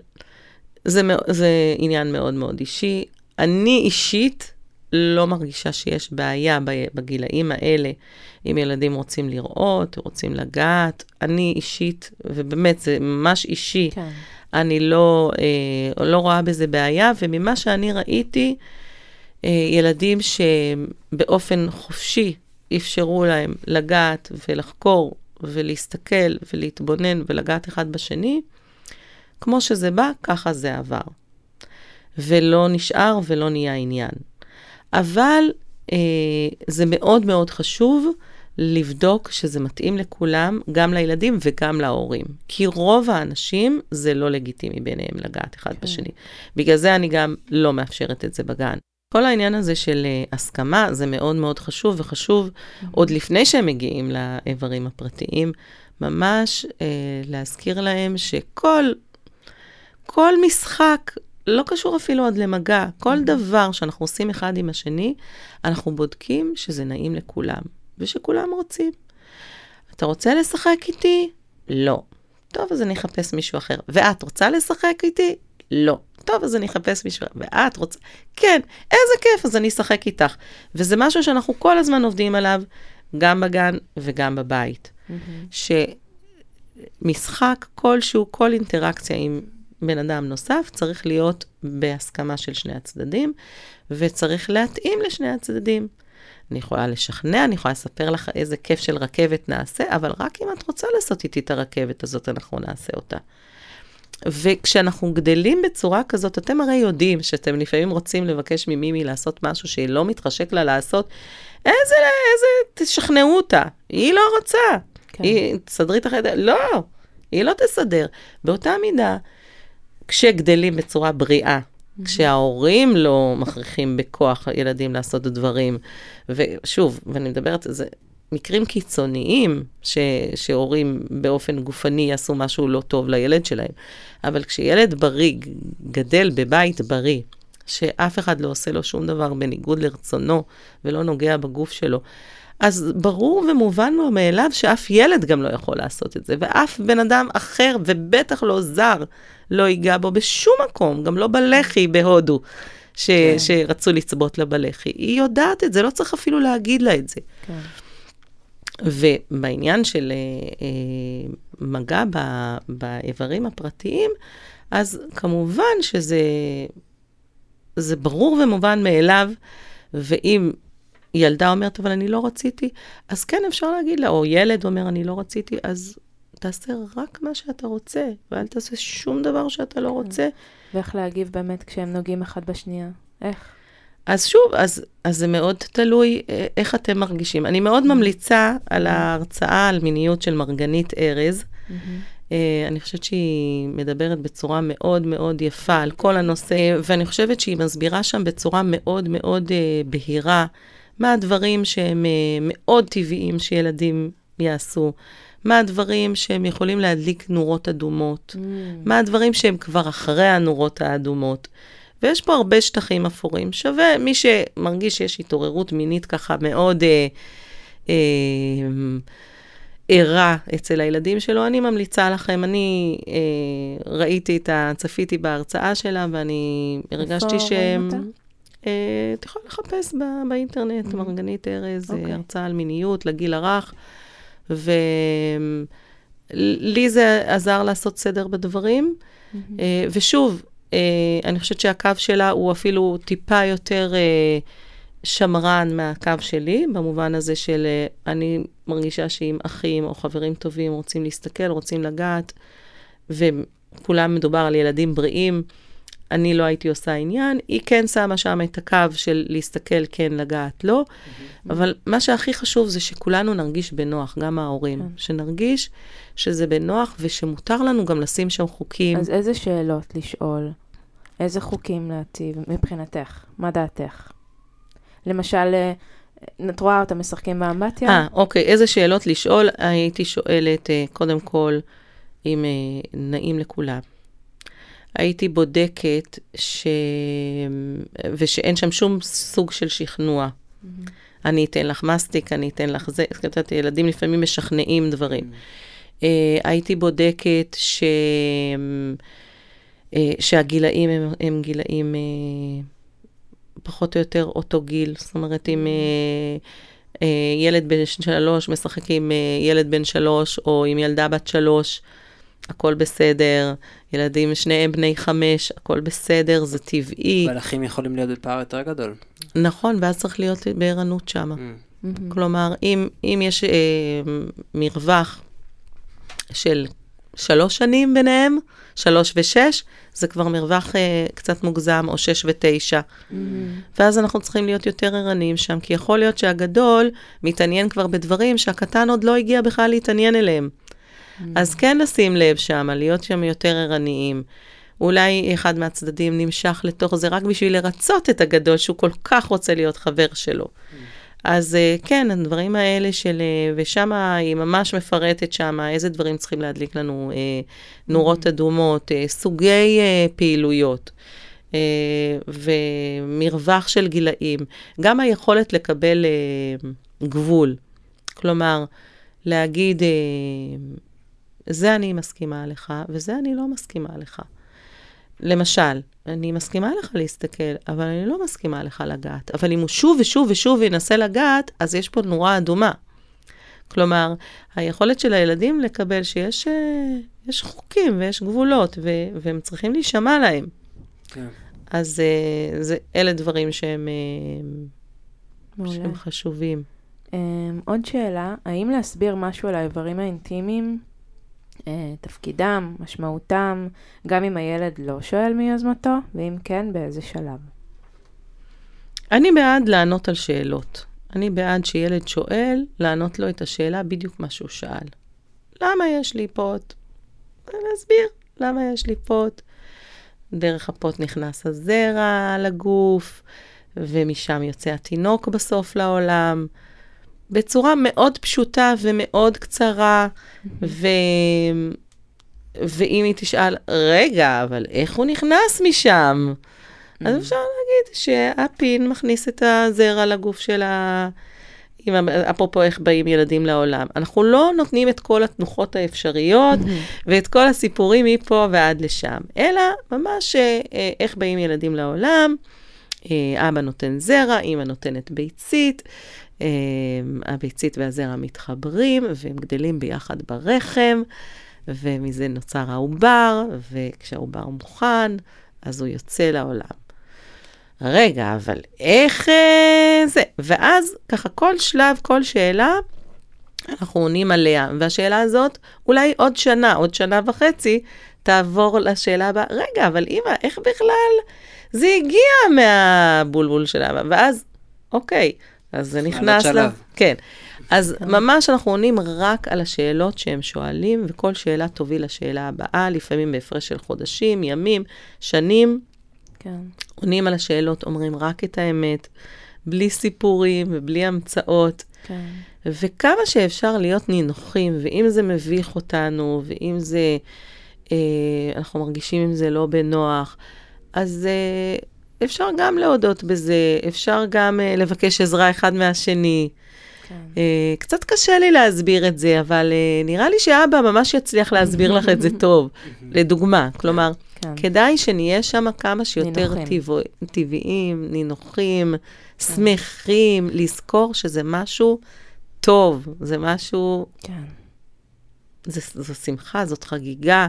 זה, זה עניין מאוד מאוד אישי. אני אישית לא מרגישה שיש בעיה בגילאים האלה, אם ילדים רוצים לראות, רוצים לגעת. אני אישית, ובאמת, זה ממש אישי, כן. אני לא, אה, לא רואה בזה בעיה, וממה שאני ראיתי, אה, ילדים שבאופן חופשי אפשרו להם לגעת ולחקור ולהסתכל ולהתבונן ולגעת אחד בשני, כמו שזה בא, ככה זה עבר. ולא נשאר ולא נהיה עניין. אבל אה, זה מאוד מאוד חשוב לבדוק שזה מתאים לכולם, גם לילדים וגם להורים. כי רוב האנשים זה לא לגיטימי ביניהם לגעת אחד כן. בשני. בגלל זה אני גם לא מאפשרת את זה בגן. כל העניין הזה של uh, הסכמה זה מאוד מאוד חשוב, וחשוב mm-hmm. עוד לפני שהם מגיעים לאיברים הפרטיים, ממש uh, להזכיר להם שכל כל משחק, לא קשור אפילו עוד למגע, כל mm-hmm. דבר שאנחנו עושים אחד עם השני, אנחנו בודקים שזה נעים לכולם, ושכולם רוצים. אתה רוצה לשחק איתי? לא. טוב, אז אני אחפש מישהו אחר. ואת רוצה לשחק איתי? לא. טוב, אז אני אחפש מישהו, ואת רוצה, כן, איזה כיף, אז אני אשחק איתך. וזה משהו שאנחנו כל הזמן עובדים עליו, גם בגן וגם בבית. Mm-hmm. שמשחק כלשהו, כל אינטראקציה עם בן אדם נוסף, צריך להיות בהסכמה של שני הצדדים, וצריך להתאים לשני הצדדים. אני יכולה לשכנע, אני יכולה לספר לך איזה כיף של רכבת נעשה, אבל רק אם את רוצה לעשות איתי את הרכבת הזאת, אנחנו נעשה אותה. וכשאנחנו גדלים בצורה כזאת, אתם הרי יודעים שאתם לפעמים רוצים לבקש ממימי לעשות משהו שהיא לא מתחשק לה לעשות, איזה, איזה, תשכנעו אותה, היא לא רוצה. כן. היא, תסדרי את החדר, לא, היא לא תסדר. באותה מידה, כשגדלים בצורה בריאה, mm-hmm. כשההורים לא מכריחים בכוח ילדים לעשות דברים, ושוב, ואני מדברת על זה, מקרים קיצוניים ש, שהורים באופן גופני יעשו משהו לא טוב לילד שלהם. אבל כשילד בריא גדל בבית בריא, שאף אחד לא עושה לו שום דבר בניגוד לרצונו ולא נוגע בגוף שלו, אז ברור ומובן לו מאליו שאף ילד גם לא יכול לעשות את זה, ואף בן אדם אחר, ובטח לא זר, לא ייגע בו בשום מקום, גם לא בלח"י בהודו. ש, כן. שרצו לצבות לה בלח"י. היא יודעת את זה, לא צריך אפילו להגיד לה את זה. כן. ובעניין של אה, אה, מגע ב, באיברים הפרטיים, אז כמובן שזה זה ברור ומובן מאליו, ואם ילדה אומרת, אבל אני לא רציתי, אז כן אפשר להגיד לה, או ילד אומר, אני לא רציתי, אז תעשה רק מה שאתה רוצה, ואל תעשה שום דבר שאתה לא כן. רוצה. ואיך להגיב באמת כשהם נוגעים אחד בשנייה? איך? אז שוב, אז, אז זה מאוד תלוי אה, איך אתם מרגישים. אני מאוד ממליצה על ההרצאה על מיניות של מרגנית ארז. Uh, אני חושבת שהיא מדברת בצורה מאוד מאוד יפה על כל הנושא, ואני חושבת שהיא מסבירה שם בצורה מאוד מאוד uh, בהירה מה הדברים שהם uh, מאוד טבעיים שילדים יעשו, מה הדברים שהם יכולים להדליק נורות אדומות, mm. מה הדברים שהם כבר אחרי הנורות האדומות. ויש פה הרבה שטחים אפורים. שווה, מי שמרגיש שיש התעוררות מינית ככה מאוד אה, אה, ערה אצל הילדים שלו, אני ממליצה לכם, אני אה, ראיתי את ה... צפיתי בהרצאה שלה, ואני הרגשתי שהם... אה, את יכולה לחפש ב- באינטרנט, mm-hmm. מרגנית ארז, okay. אוקיי. הרצאה על מיניות לגיל הרך, ולי זה עזר לעשות סדר בדברים. Mm-hmm. ושוב, Uh, אני חושבת שהקו שלה הוא אפילו טיפה יותר שמרן מהקו שלי, במובן הזה של אני מרגישה שאם אחים או חברים טובים רוצים להסתכל, רוצים לגעת, וכולם מדובר על ילדים בריאים, אני לא הייתי עושה עניין. היא כן שמה שם את הקו של להסתכל, כן, לגעת, לא. Mm-hmm. אבל מה שהכי חשוב זה שכולנו נרגיש בנוח, גם ההורים. כן. שנרגיש שזה בנוח ושמותר לנו גם לשים שם חוקים. אז איזה שאלות לשאול? איזה חוקים להציב מבחינתך? מה דעתך? למשל, אה, את רואה אותם משחקים באמבטיה? אה, אוקיי. איזה שאלות לשאול? הייתי שואלת, אה, קודם כל, אם אה, נעים לכולם. הייתי בודקת ש... ושאין שם שום סוג של שכנוע. Mm-hmm. אני אתן לך מסטיק, אני אתן לך זה. את יודעת, ילדים לפעמים משכנעים דברים. אה, הייתי בודקת ש... אה, שהגילאים הם, הם גילאים אה, פחות או יותר אותו גיל. זאת אומרת, אם ילד בן שלוש משחק עם ילד בן שלוש, או עם ילדה בת שלוש, הכל בסדר. ילדים, שניהם בני חמש, הכל בסדר, זה טבעי. אבל אחים יכולים להיות בפער יותר גדול. נכון, ואז צריך להיות בערנות שמה. Mm. כלומר, אם, אם יש אה, מרווח של שלוש שנים ביניהם, שלוש ושש, זה כבר מרווח אה, קצת מוגזם, או שש ותשע. ואז אנחנו צריכים להיות יותר ערניים שם, כי יכול להיות שהגדול מתעניין כבר בדברים שהקטן עוד לא הגיע בכלל להתעניין אליהם. אז כן לשים לב שם, להיות שם יותר ערניים. אולי אחד מהצדדים נמשך לתוך זה רק בשביל לרצות את הגדול, שהוא כל כך רוצה להיות חבר שלו. אז אה, כן, הדברים האלה של, אה, ושם היא ממש מפרטת שם איזה דברים צריכים להדליק לנו אה, נורות אדומות, אה, סוגי פעילויות. ומרווח של גילאים, גם היכולת לקבל גבול. כלומר, להגיד, זה אני מסכימה לך, וזה אני לא מסכימה לך. למשל, אני מסכימה לך להסתכל, אבל אני לא מסכימה לך לגעת. אבל אם הוא שוב ושוב ושוב ינסה לגעת, אז יש פה נורה אדומה. כלומר, היכולת של הילדים לקבל שיש אה, יש חוקים ויש גבולות, ו- והם צריכים להישמע להם. כן. אז אה, זה, אלה דברים שהם, אה, מעולה. שהם חשובים. Um, עוד שאלה, האם להסביר משהו על האיברים האינטימיים, תפקידם, משמעותם, גם אם הילד לא שואל מיוזמתו, ואם כן, באיזה שלב? אני בעד לענות על שאלות. אני בעד שילד שואל, לענות לו את השאלה בדיוק מה שהוא שאל. למה יש לי פוט? להסביר למה יש לי פוט. דרך הפוט נכנס הזרע לגוף, ומשם יוצא התינוק בסוף לעולם. בצורה מאוד פשוטה ומאוד קצרה, ו... ואם היא תשאל, רגע, אבל איך הוא נכנס משם? אז אפשר להגיד שהפין מכניס את הזרע לגוף של ה... עם אפרופו איך באים ילדים לעולם. אנחנו לא נותנים את כל התנוחות האפשריות ואת כל הסיפורים מפה ועד לשם, אלא ממש אה, אה, איך באים ילדים לעולם. אה, אבא נותן זרע, אימא נותנת ביצית, הביצית והזרע מתחברים והם גדלים ביחד ברחם, ומזה נוצר העובר, וכשהעובר מוכן, אז הוא יוצא לעולם. רגע, אבל איך אה, זה? ואז ככה כל שלב, כל שאלה, אנחנו עונים עליה. והשאלה הזאת, אולי עוד שנה, עוד שנה וחצי, תעבור לשאלה הבאה, רגע, אבל אימא, איך בכלל זה הגיע מהבולבול של אבא? ואז, אוקיי, אז זה נכנס ל... שלב. כן. אז ממש אנחנו עונים רק על השאלות שהם שואלים, וכל שאלה תוביל לשאלה הבאה, לפעמים בהפרש של חודשים, ימים, שנים. כן. עונים על השאלות, אומרים רק את האמת, בלי סיפורים ובלי המצאות. כן. וכמה שאפשר להיות נינוחים, ואם זה מביך אותנו, ואם זה, אה, אנחנו מרגישים עם זה לא בנוח, אז אה, אפשר גם להודות בזה, אפשר גם אה, לבקש עזרה אחד מהשני. כן. אה, קצת קשה לי להסביר את זה, אבל אה, נראה לי שאבא ממש יצליח להסביר לך את זה <laughs> טוב, לדוגמה. כלומר, כן. כדאי שנהיה שם כמה שיותר נינוחים. טבע, טבעיים, נינוחים, שמחים, לזכור שזה משהו טוב, זה משהו, כן. זה, זו שמחה, זאת חגיגה.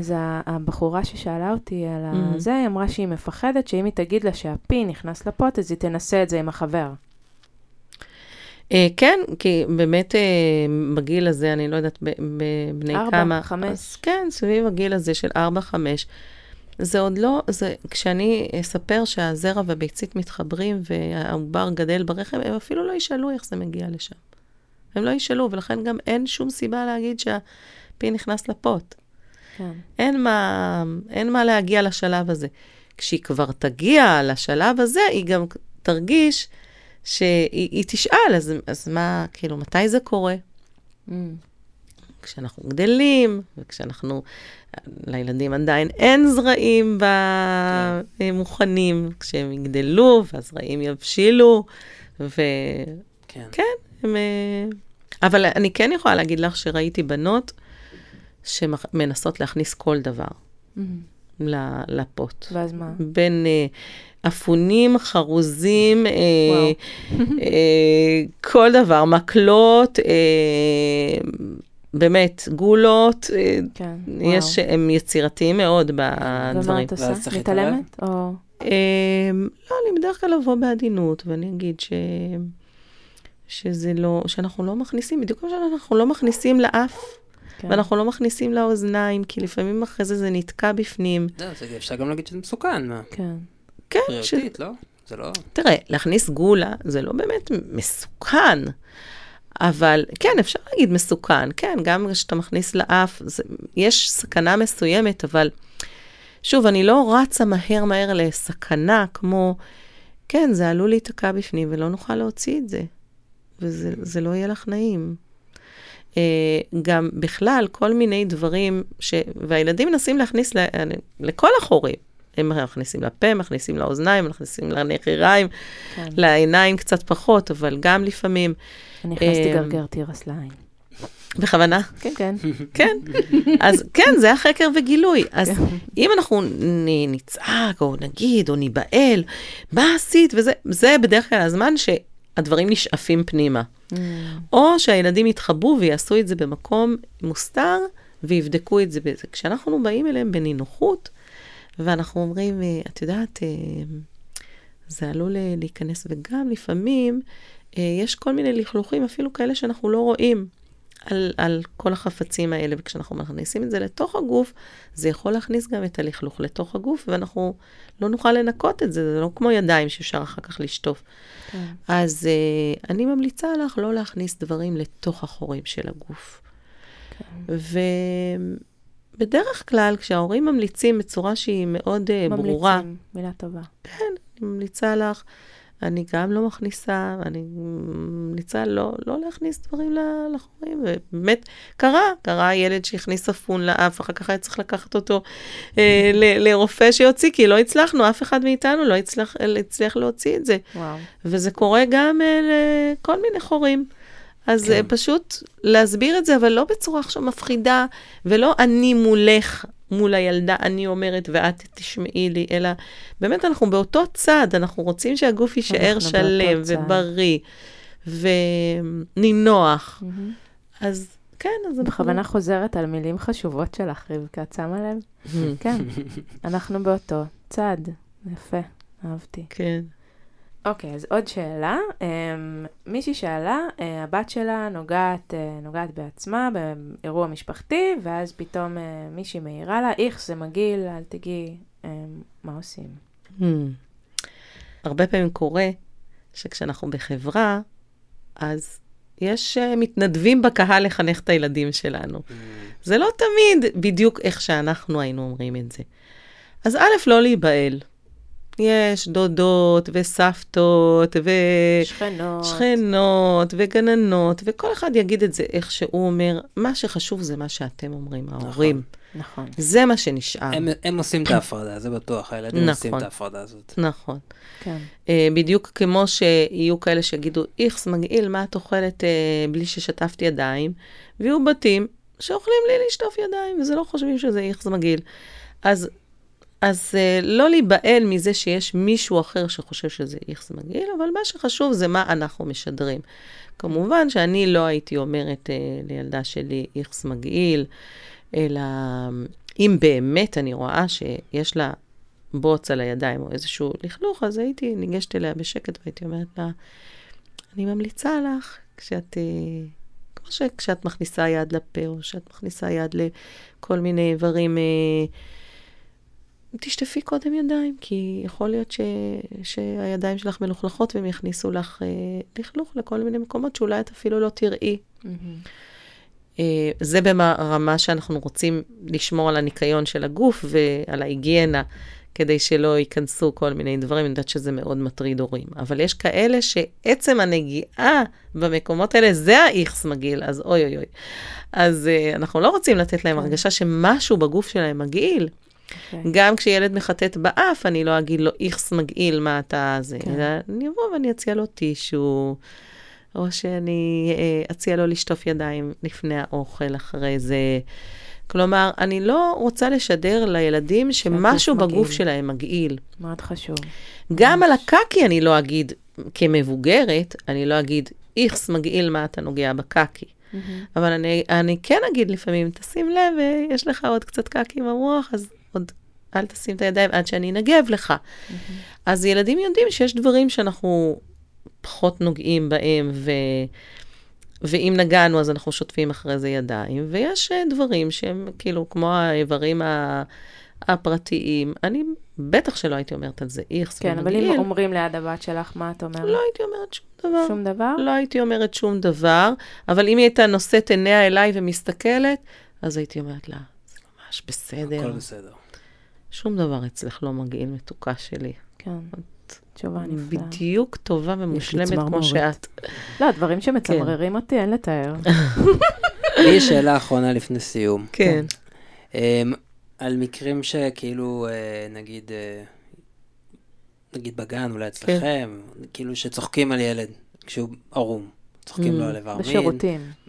אז הבחורה ששאלה אותי על Mhm. זה, היא אמרה שהיא מפחדת שאם היא תגיד לה שהפי נכנס לפוט, אז היא תנסה את זה עם החבר. אה, כן, כי באמת אה, בגיל הזה, אני לא יודעת בני ארבע, כמה. חמש. אז כן, סביב הגיל הזה של 4-5. זה עוד לא, זה, כשאני אספר שהזרע והביצית מתחברים והעובר גדל ברחם, הם אפילו לא ישאלו איך זה מגיע לשם. הם לא ישאלו, ולכן גם אין שום סיבה להגיד שהפי נכנס לפוט. כן. אין מה, אין מה להגיע לשלב הזה. כשהיא כבר תגיע לשלב הזה, היא גם תרגיש שהיא היא תשאל, אז, אז מה, כאילו, מתי זה קורה? Mm. כשאנחנו גדלים, וכשאנחנו, לילדים עדיין אין זרעים ב... מוכנים, כשהם יגדלו, והזרעים יבשילו, וכן, כן. הם... אה, אבל אני כן יכולה להגיד לך שראיתי בנות שמנסות להכניס כל דבר ל- לפוט. ואז מה? בין אה, אפונים, חרוזים, אה, אה, כל דבר, מקלות, אה, באמת, גולות, כן, יש, הם יצירתיים מאוד ומה בדברים. את עושה? מתעלמת? או... אה, לא, אני בדרך כלל אבוא בעדינות, ואני אגיד ש... שזה לא, שאנחנו לא מכניסים, בדיוק כמו שאנחנו לא מכניסים לאף, כן. ואנחנו לא מכניסים לאוזניים, כי לפעמים אחרי זה זה נתקע בפנים. זהו, זה- אפשר גם להגיד שזה מסוכן, מה? כן. כן, ש... בריאותית, לא? זה לא... תראה, להכניס גולה זה לא באמת מסוכן, אבל כן, אפשר להגיד מסוכן, כן, גם כשאתה מכניס לאף, זה, יש סכנה מסוימת, אבל שוב, אני לא רצה מהר מהר לסכנה כמו, כן, זה עלול להיתקע בפנים ולא נוכל להוציא את זה, וזה זה לא יהיה לך נעים. Uh, גם בכלל, כל מיני דברים, ש... והילדים מנסים להכניס ל... לכל החורים. הם מכניסים לפה, מכניסים לאוזניים, מכניסים לנחיריים, כן. לעיניים קצת פחות, אבל גם לפעמים. אני הכנסתי אמ, גרגר תירס לעין. בכוונה? כן, כן. כן. אז כן, זה החקר וגילוי. אז אם אנחנו נצעק, או נגיד, או ניבהל, מה עשית? וזה זה בדרך כלל הזמן שהדברים נשאפים פנימה. Mm, או שהילדים יתחבאו ויעשו את זה במקום מוסתר, ויבדקו את זה בזה. כשאנחנו באים אליהם בנינוחות, ואנחנו אומרים, אה, את יודעת, אה, זה עלול אה, להיכנס, וגם לפעמים יש כל מיני לכלוכים, אפילו כאלה שאנחנו לא רואים. על, על כל החפצים האלה, וכשאנחנו מכניסים את זה לתוך הגוף, זה יכול להכניס גם את הלכלוך לתוך הגוף, ואנחנו לא נוכל לנקות את זה, זה לא כמו ידיים שאפשר אחר כך לשטוף. כן. אז uh, אני ממליצה לך לא להכניס דברים לתוך החורים של הגוף. כן. ובדרך כלל, כשההורים ממליצים בצורה שהיא מאוד uh, ברורה, ממליצים, מילה טובה. אני ממליצה לך, אני גם לא מכניסה, אני ממליצה לא, לא להכניס דברים לחורים, ובאמת, קרה, קרה ילד שהכניס ספון לאף, אחר כך היה צריך לקחת אותו אה, ל- לרופא שיוציא, כי לא הצלחנו, אף אחד מאיתנו לא הצליח, הצליח להוציא את זה. וואו. וזה קורה גם אה, לכל מיני חורים. אז כן. כן. פשוט להסביר את זה, אבל לא בצורה עכשיו מפחידה, ולא אני מולך, מול הילדה, אני אומרת ואת תשמעי לי, אלא באמת אנחנו באותו צד, אנחנו רוצים שהגוף יישאר שלם. ובריא ונינוח. מהמם. אז כן, אז אנחנו... בכוונה חוזרת על מילים חשובות שלך, רבקה, את שמה לב? כן, אנחנו באותו צד. יפה, אהבתי. כן. אוקיי, אז עוד שאלה. אמ, מישהי שאלה, אה, הבת שלה נוגעת, אה, נוגעת בעצמה באירוע משפחתי, ואז פתאום אה, מישהי מעירה לה, איך זה מגעיל, אל תגיעי, אמ, מה עושים? Hmm. הרבה פעמים קורה שכשאנחנו בחברה, אז יש uh, מתנדבים בקהל לחנך את הילדים שלנו. זה לא תמיד בדיוק איך שאנחנו היינו אומרים את זה. אז א', לא להיבהל. יש דודות וסבתות שכנות. ושכנות וגננות, וכל אחד יגיד את זה איך שהוא אומר. מה שחשוב זה מה שאתם אומרים, ההורים. נכון. זה מה שנשאר. הם, הם עושים את ההפרדה, זה בטוח, הילדים עושים נכון. את ההפרדה הזאת. נכון. כן. אה, בדיוק כמו שיהיו כאלה שיגידו, איכס מגעיל, מה את אוכלת אה, בלי ששטפת ידיים? ויהיו בתים שאוכלים בלי לשטוף ידיים, וזה לא חושבים שזה איכס מגעיל. אז, אז אה, לא להיבהל מזה שיש מישהו אחר שחושב שזה איכס מגעיל, אבל מה שחשוב זה מה אנחנו משדרים. כמובן שאני לא הייתי אומרת אה, לילדה שלי איכס מגעיל, אלא אם באמת אני רואה שיש לה בוץ על הידיים או איזשהו לכלוך, אז הייתי ניגשת אליה בשקט והייתי אומרת לה, אני ממליצה לך, כשאת, אה, כמו שכשאת מכניסה יד לפה, או שאת מכניסה יד לכל מיני איברים, אה, תשטפי קודם ידיים, כי יכול להיות ש, שהידיים שלך מלוכלכות והם יכניסו לך אה, לכלוך לכל מיני מקומות שאולי את אפילו לא תראי. מהמם. אה, זה ברמה שאנחנו רוצים לשמור על הניקיון של הגוף ועל ההיגיינה, כדי שלא ייכנסו כל מיני דברים. אני יודעת שזה מאוד מטריד הורים. אבל יש כאלה שעצם הנגיעה במקומות האלה, זה האיכס מגעיל, אז אוי אוי אוי. אז uh, אנחנו לא רוצים לתת להם כן. הרגשה שמשהו בגוף שלהם מגעיל, אוקיי. גם כשילד מחטט באף, אני לא אגיד לו, איכס מגעיל, מה אתה זה. כן. אלא אני אבוא ואני אציע לו טישו, או שאני אה, אציע לו לשטוף ידיים לפני האוכל, אחרי זה. כלומר, אני לא רוצה לשדר לילדים שמשהו מגעיל. בגוף שלהם מגעיל. מאוד חשוב. גם על הקקי אני לא אגיד, כמבוגרת, אני לא אגיד, איכס מגעיל מה אתה נוגע בקקי. אבל אני, אני כן אגיד לפעמים, תשים לב, אה, יש לך עוד קצת קקי במוח, אז עוד אל תשים את הידיים עד שאני אנגב לך. אז ילדים יודעים שיש דברים שאנחנו פחות נוגעים בהם, ו... ואם נגענו, אז אנחנו שוטפים אחרי זה ידיים, ויש אה, דברים שהם כאילו כמו האיברים ה... הפרטיים. אני בטח שלא הייתי אומרת על זה איכס כן, אבל אם אומרים ליד הבת שלך, מה את אומרת? לא הייתי אומרת שום דבר. שום דבר? לא הייתי אומרת שום דבר, אבל אם היא הייתה נושאת עיניה אליי ומסתכלת, אז הייתי אומרת לה, זה ממש בסדר. הכל בסדר. שום דבר אצלך לא מגעיל מתוקה שלי. כן. תשובה נפלאה. בדיוק טובה ומושלמת כמו. שאת. לא, דברים שמצמררים אותי, אין לתאר. לי יש שאלה אחרונה לפני סיום. כן. אמ, על מקרים שכאילו, אה, נגיד, אה, נגיד בגן, אולי אצלכם, כאילו שצוחקים על ילד כשהוא ערום. צוחקים לו על איבר מין. בשירותים.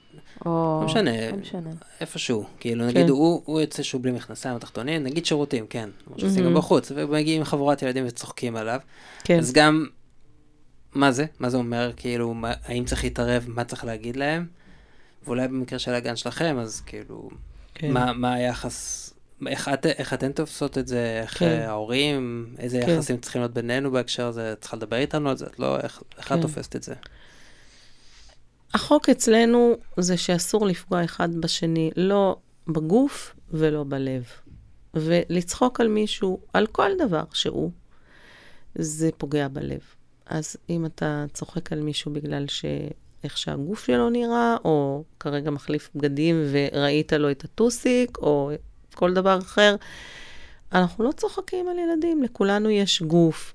או... לא משנה, לא משנה. איפשהו. כאילו, נגיד, כן. הוא הוא יוצא שהוא בלי מכנסיים התחתונים, נגיד שירותים, כן. כמו שעושים גם בחוץ, ומגיעים חבורת ילדים וצוחקים עליו. כן. אז גם, מה זה? מה זה אומר? כאילו, מה, האם צריך להתערב? מה צריך להגיד להם? ואולי במקרה של הגן שלכם, אז כאילו, כן. מה, מה היחס, איך, את, איך אתן תופסות את זה? איך כן. כן. ההורים, איזה כן. יחסים צריכים להיות בינינו בהקשר הזה? את צריכה לדבר איתנו על זה? את לא, איך, איך כן. את תופסת את זה? החוק אצלנו זה שאסור לפגוע אחד בשני, לא בגוף ולא בלב. ולצחוק על מישהו, על כל דבר שהוא, זה פוגע בלב. אז אם אתה צוחק על מישהו בגלל ש... איך שהגוף שלו נראה, או כרגע מחליף בגדים וראית לו את הטוסיק, או כל דבר אחר, אנחנו לא צוחקים על ילדים, לכולנו יש גוף.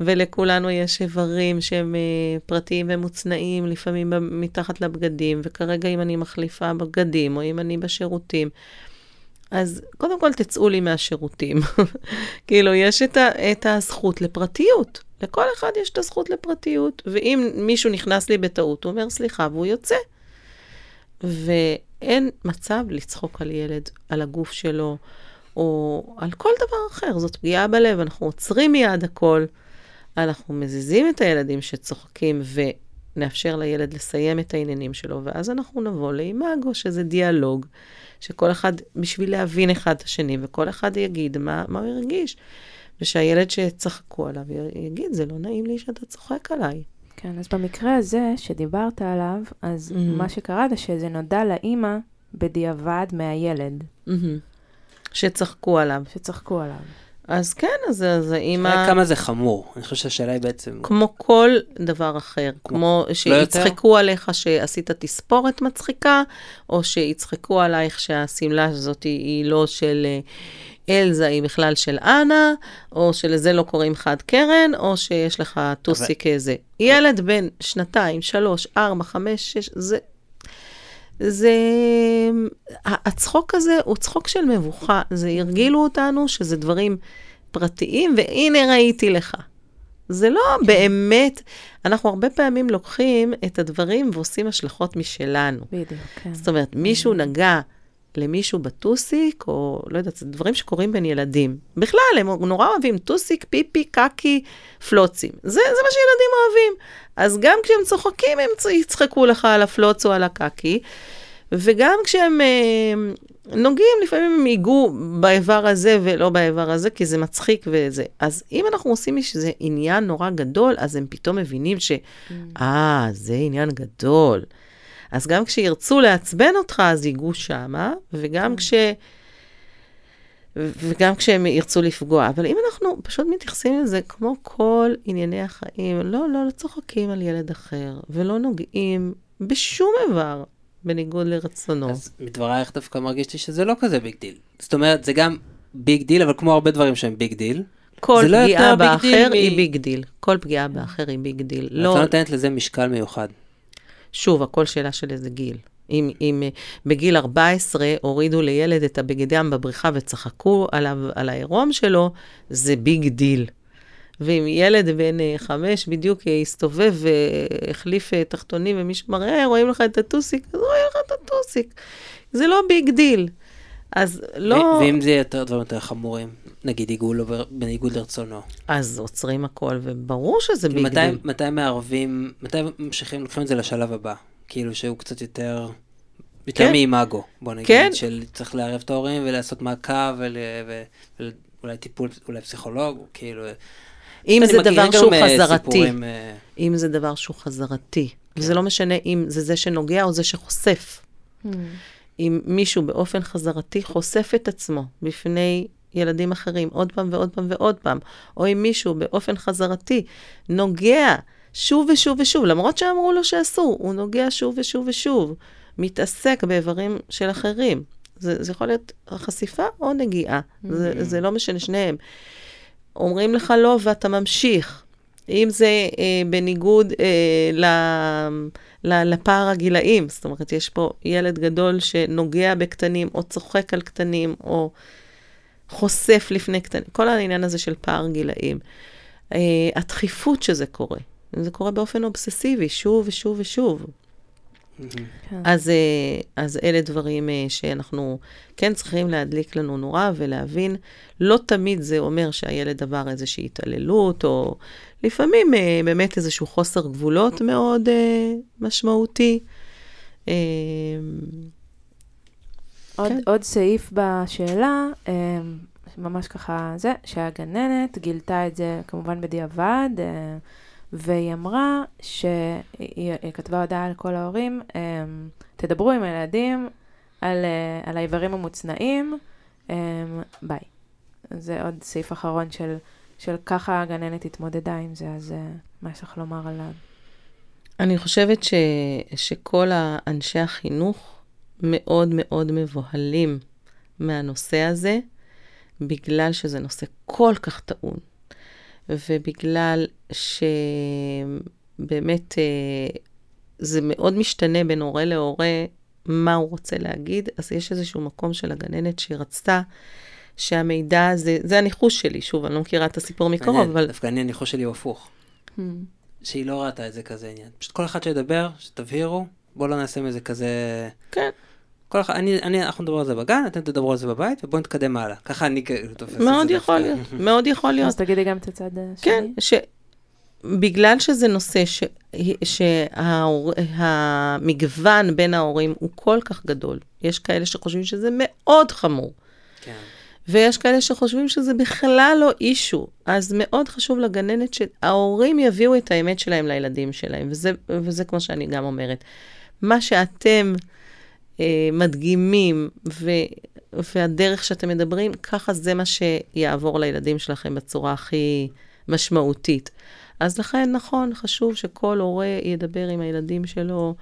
ולכולנו יש איברים שהם אה, פרטיים ומוצנעים, לפעמים מתחת לבגדים, וכרגע אם אני מחליפה בגדים, או אם אני בשירותים, אז קודם כל תצאו לי מהשירותים. <laughs> כאילו, יש את, ה, את הזכות לפרטיות. לכל אחד יש את הזכות לפרטיות, ואם מישהו נכנס לי בטעות, הוא אומר סליחה, והוא יוצא. ואין מצב לצחוק על ילד, על הגוף שלו, או על כל דבר אחר. זאת פגיעה בלב, אנחנו עוצרים מיד הכל. אנחנו מזיזים את הילדים שצוחקים ונאפשר לילד לסיים את העניינים שלו, ואז אנחנו נבוא לאימאגו, שזה דיאלוג, שכל אחד, בשביל להבין אחד את השני, וכל אחד יגיד מה, מה הוא הרגיש. ושהילד שצחקו עליו יגיד, זה לא נעים לי שאתה צוחק עליי. כן, אז במקרה הזה שדיברת עליו, אז Mhm. מה שקרה זה שזה נודע לאימא בדיעבד מהילד, שצחקו עליו. שצחקו עליו. אז כן, אז, אז. השאלה כמה זה חמור? אני חושב שהשאלה היא בעצם... כמו כל דבר אחר, כמו לא שיצחקו עליך שעשית תספורת מצחיקה, או שיצחקו עלייך שהשמלה הזאת היא, לא של אה, אלזה, היא בכלל של אנה, או שלזה לא קוראים חד קרן, או שיש לך טוסיק איזה. ילד בן שנתיים, שלוש, ארבע, חמש, שש, זה... זה... הצחוק הזה הוא צחוק של מבוכה, זה הרגילו אותנו שזה דברים פרטיים, והנה ראיתי לך. זה לא כן. באמת, אנחנו הרבה פעמים לוקחים את הדברים ועושים השלכות משלנו. בדיוק, כן. זאת אומרת, מישהו נגע למישהו בטוסיק, או לא יודעת, זה דברים שקורים בין ילדים. בכלל, הם נורא אוהבים טוסיק, פיפי, קקי, פלוצים. זה, זה מה שילדים אוהבים. אז גם כשהם צוחקים, הם יצחקו לך על הפלוץ או על הקקי, וגם כשהם אה, נוגעים, לפעמים הם ייגעו באיבר הזה ולא באיבר הזה, כי זה מצחיק וזה. אז אם אנחנו עושים שזה עניין נורא גדול, אז הם פתאום מבינים ש... אה, זה עניין גדול. אז גם כשירצו לעצבן אותך, אז ייגעו שמה, וגם כש... וגם כשהם ירצו לפגוע. אבל אם אנחנו פשוט מתייחסים לזה כמו כל ענייני החיים, לא, לא, לא צוחקים על ילד אחר, ולא נוגעים בשום איבר בניגוד לרצונו. אז מדברייך דווקא מרגיש לי שזה לא כזה big deal. זאת אומרת, זה גם big deal, אבל כמו הרבה דברים שהם big deal. כל לא פגיעה באחר מ- היא big deal. כל פגיעה באחר היא big deal. לא... את לא נותנת לזה משקל מיוחד. שוב, הכל שאלה של איזה גיל. אם, אם אה, בגיל 14 הורידו לילד את הבגד ים בבריכה וצחקו עליו, על העירום שלו, זה big deal. ואם ילד בן אה, חמש בדיוק הסתובב והחליף תחתונים ומישהו מראה, רואים לך את הטוסיק, אז רואים לך את הטוסיק. זה לא big deal. אז לא... ואם זה יותר דברים יותר חמורים, נגיד עיגול בניגוד לרצונו. אז עוצרים הכל, וברור שזה ביג מתי, דיל. מתי מערבים, מתי ממשיכים, לוקחים את זה לשלב הבא? כאילו שהוא קצת יותר, יותר כן. מאימאגו, בוא נגיד, כן. של צריך לערב את ההורים ולעשות מעקב ול, ו, ואולי טיפול, אולי פסיכולוג, כאילו... אם זה דבר שהוא אה, חזרתי, סיפורים, אה, אם זה דבר שהוא חזרתי, כן. וזה לא משנה אם זה זה שנוגע או זה שחושף. Hmm. אם מישהו באופן חזרתי חושף את עצמו בפני ילדים אחרים עוד פעם ועוד פעם ועוד פעם, או אם מישהו באופן חזרתי נוגע שוב ושוב ושוב, למרות שאמרו לו שאסור, הוא נוגע שוב ושוב ושוב, מתעסק באיברים של אחרים. זה, זה יכול להיות חשיפה או נגיעה, זה, זה לא משנה, שניהם. אומרים לך לא ואתה ממשיך. אם זה אה, בניגוד אה, ל, ל, לפער הגילאים, זאת אומרת, יש פה ילד גדול שנוגע בקטנים, או צוחק על קטנים, או חושף לפני קטנים, כל העניין הזה של פער גילאים. אה, הדחיפות שזה קורה, זה קורה באופן אובססיבי, שוב ושוב ושוב. כן. אז, אה, אז אלה דברים אה, שאנחנו כן צריכים להדליק לנו נורה ולהבין, לא תמיד זה אומר שהילד עבר איזושהי התעללות, או לפעמים אה, באמת איזשהו חוסר גבולות מאוד משמעותי. עוד, כן. עוד סעיף בשאלה, ממש ככה זה, שהגננת גילתה את זה כמובן בדיעבד, והיא אמרה שהיא היא כתבה הודעה לכל ההורים, אמ, תדברו עם הילדים על, אה, על האיברים המוצנעים, אמ, ביי. זה עוד סעיף אחרון של, של ככה הגננת התמודדה עם זה, אז אה, מה יש לך לומר עליו? אני חושבת ש, שכל האנשי החינוך מאוד מאוד מבוהלים מהנושא הזה, בגלל שזה נושא כל כך טעון, ובגלל שבאמת אה, זה מאוד משתנה בין הורה להורה מה הוא רוצה להגיד, אז יש איזשהו מקום של הגננת שהיא רצתה שהמידע הזה, זה הניחוש שלי, שוב, אני לא מכירה את הסיפור מקרוב, אבל דווקא אני, הניחוש שלי הוא הפוך. שהיא לא ראתה את זה כזה עניין. פשוט כל אחד שידבר, שתבהירו, בואו לא נעשה מזה כזה... כן. כל אחד, אני, אני, אנחנו נדבר על זה בגן, אתם תדברו על זה בבית, ובואו נתקדם הלאה. ככה אני כאילו תופס את זה. מאוד יכול. להיות, <laughs> מאוד יכול להיות. אז תגידי גם את הצד השני. כן, שבגלל שזה נושא ש... שהמגוון בין ההורים הוא כל כך גדול, יש כאלה שחושבים שזה מאוד חמור, כן. ויש כאלה שחושבים שזה בכלל לא אישו. אז מאוד חשוב לגננת שההורים יביאו את האמת שלהם לילדים שלהם, וזה, וזה כמו שאני גם אומרת. מה שאתם אה, מדגימים, ו, והדרך שאתם מדברים, ככה זה מה שיעבור לילדים שלכם בצורה הכי משמעותית. אז לכן, נכון, חשוב שכל הורה ידבר עם הילדים שלו,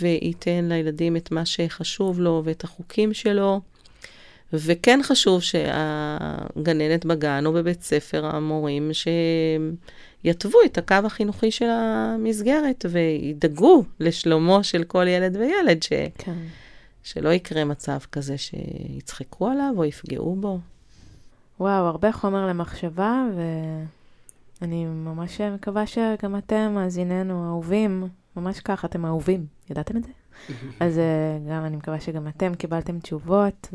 וייתן לילדים את מה שחשוב לו ואת החוקים שלו. וכן חשוב שהגננת בגן או בבית ספר, המורים, שיתוו את הקו החינוכי של המסגרת וידאגו לשלומו של כל ילד וילד, ש... כן. שלא יקרה מצב כזה שיצחקו עליו או יפגעו בו. וואו, הרבה חומר למחשבה, ואני ממש מקווה שגם אתם, מאזיננו, אהובים, ממש ככה, אתם אהובים. ידעתם את זה? <laughs> אז אה, גם אני מקווה שגם אתם קיבלתם תשובות,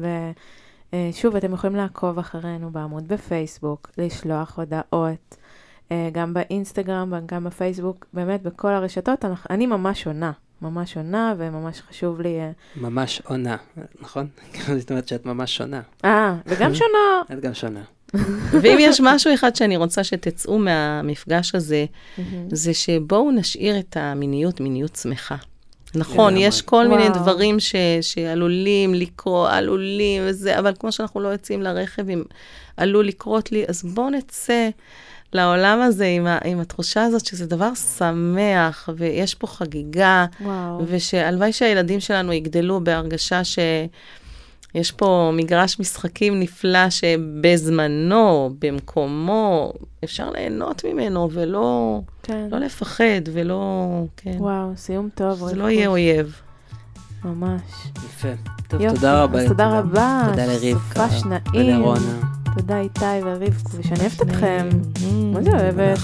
ושוב, אתם יכולים לעקוב אחרינו בעמוד בפייסבוק, לשלוח הודעות, אה, גם באינסטגרם, גם בפייסבוק, באמת בכל הרשתות, אנחנו- אני ממש עונה, ממש עונה, וממש חשוב לי... אה, ממש עונה, נכון? <laughs> זאת אומרת שאת ממש שונה. אה, וגם <laughs> שונה. את גם שונה. ואם יש משהו אחד שאני רוצה שתצאו מהמפגש הזה, זה שבואו נשאיר את המיניות מיניות שמחה. נכון. יש כל מיני וואו. דברים ש, שעלולים לקרות, עלולים וזה, אבל כמו שאנחנו לא יוצאים לרכב אם עלול לקרות לי, אז בואו נצא לעולם הזה עם, ה, עם התחושה הזאת שזה דבר שמח, ויש פה חגיגה, וואו. ושהלוואי שהילדים שלנו יגדלו בהרגשה שיש פה מגרש משחקים נפלא שבזמנו, במקומו, אפשר ליהנות ממנו ולא כן. לא לפחד ולא, כן, וואו, סיום טוב. זה. לא יהיה אויב. ממש. יפה. טוב, יופי, תודה רבה אז תודה. רבה. תודה לרבקה. סופש נעים. ולרונה. תודה איתי ורבקה, ושאני אוהבת אתכם. מה זה אוהבת?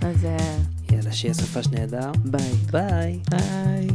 אז אה, יאללה, שיהיה סופש נהדר. ביי. ביי. ביי.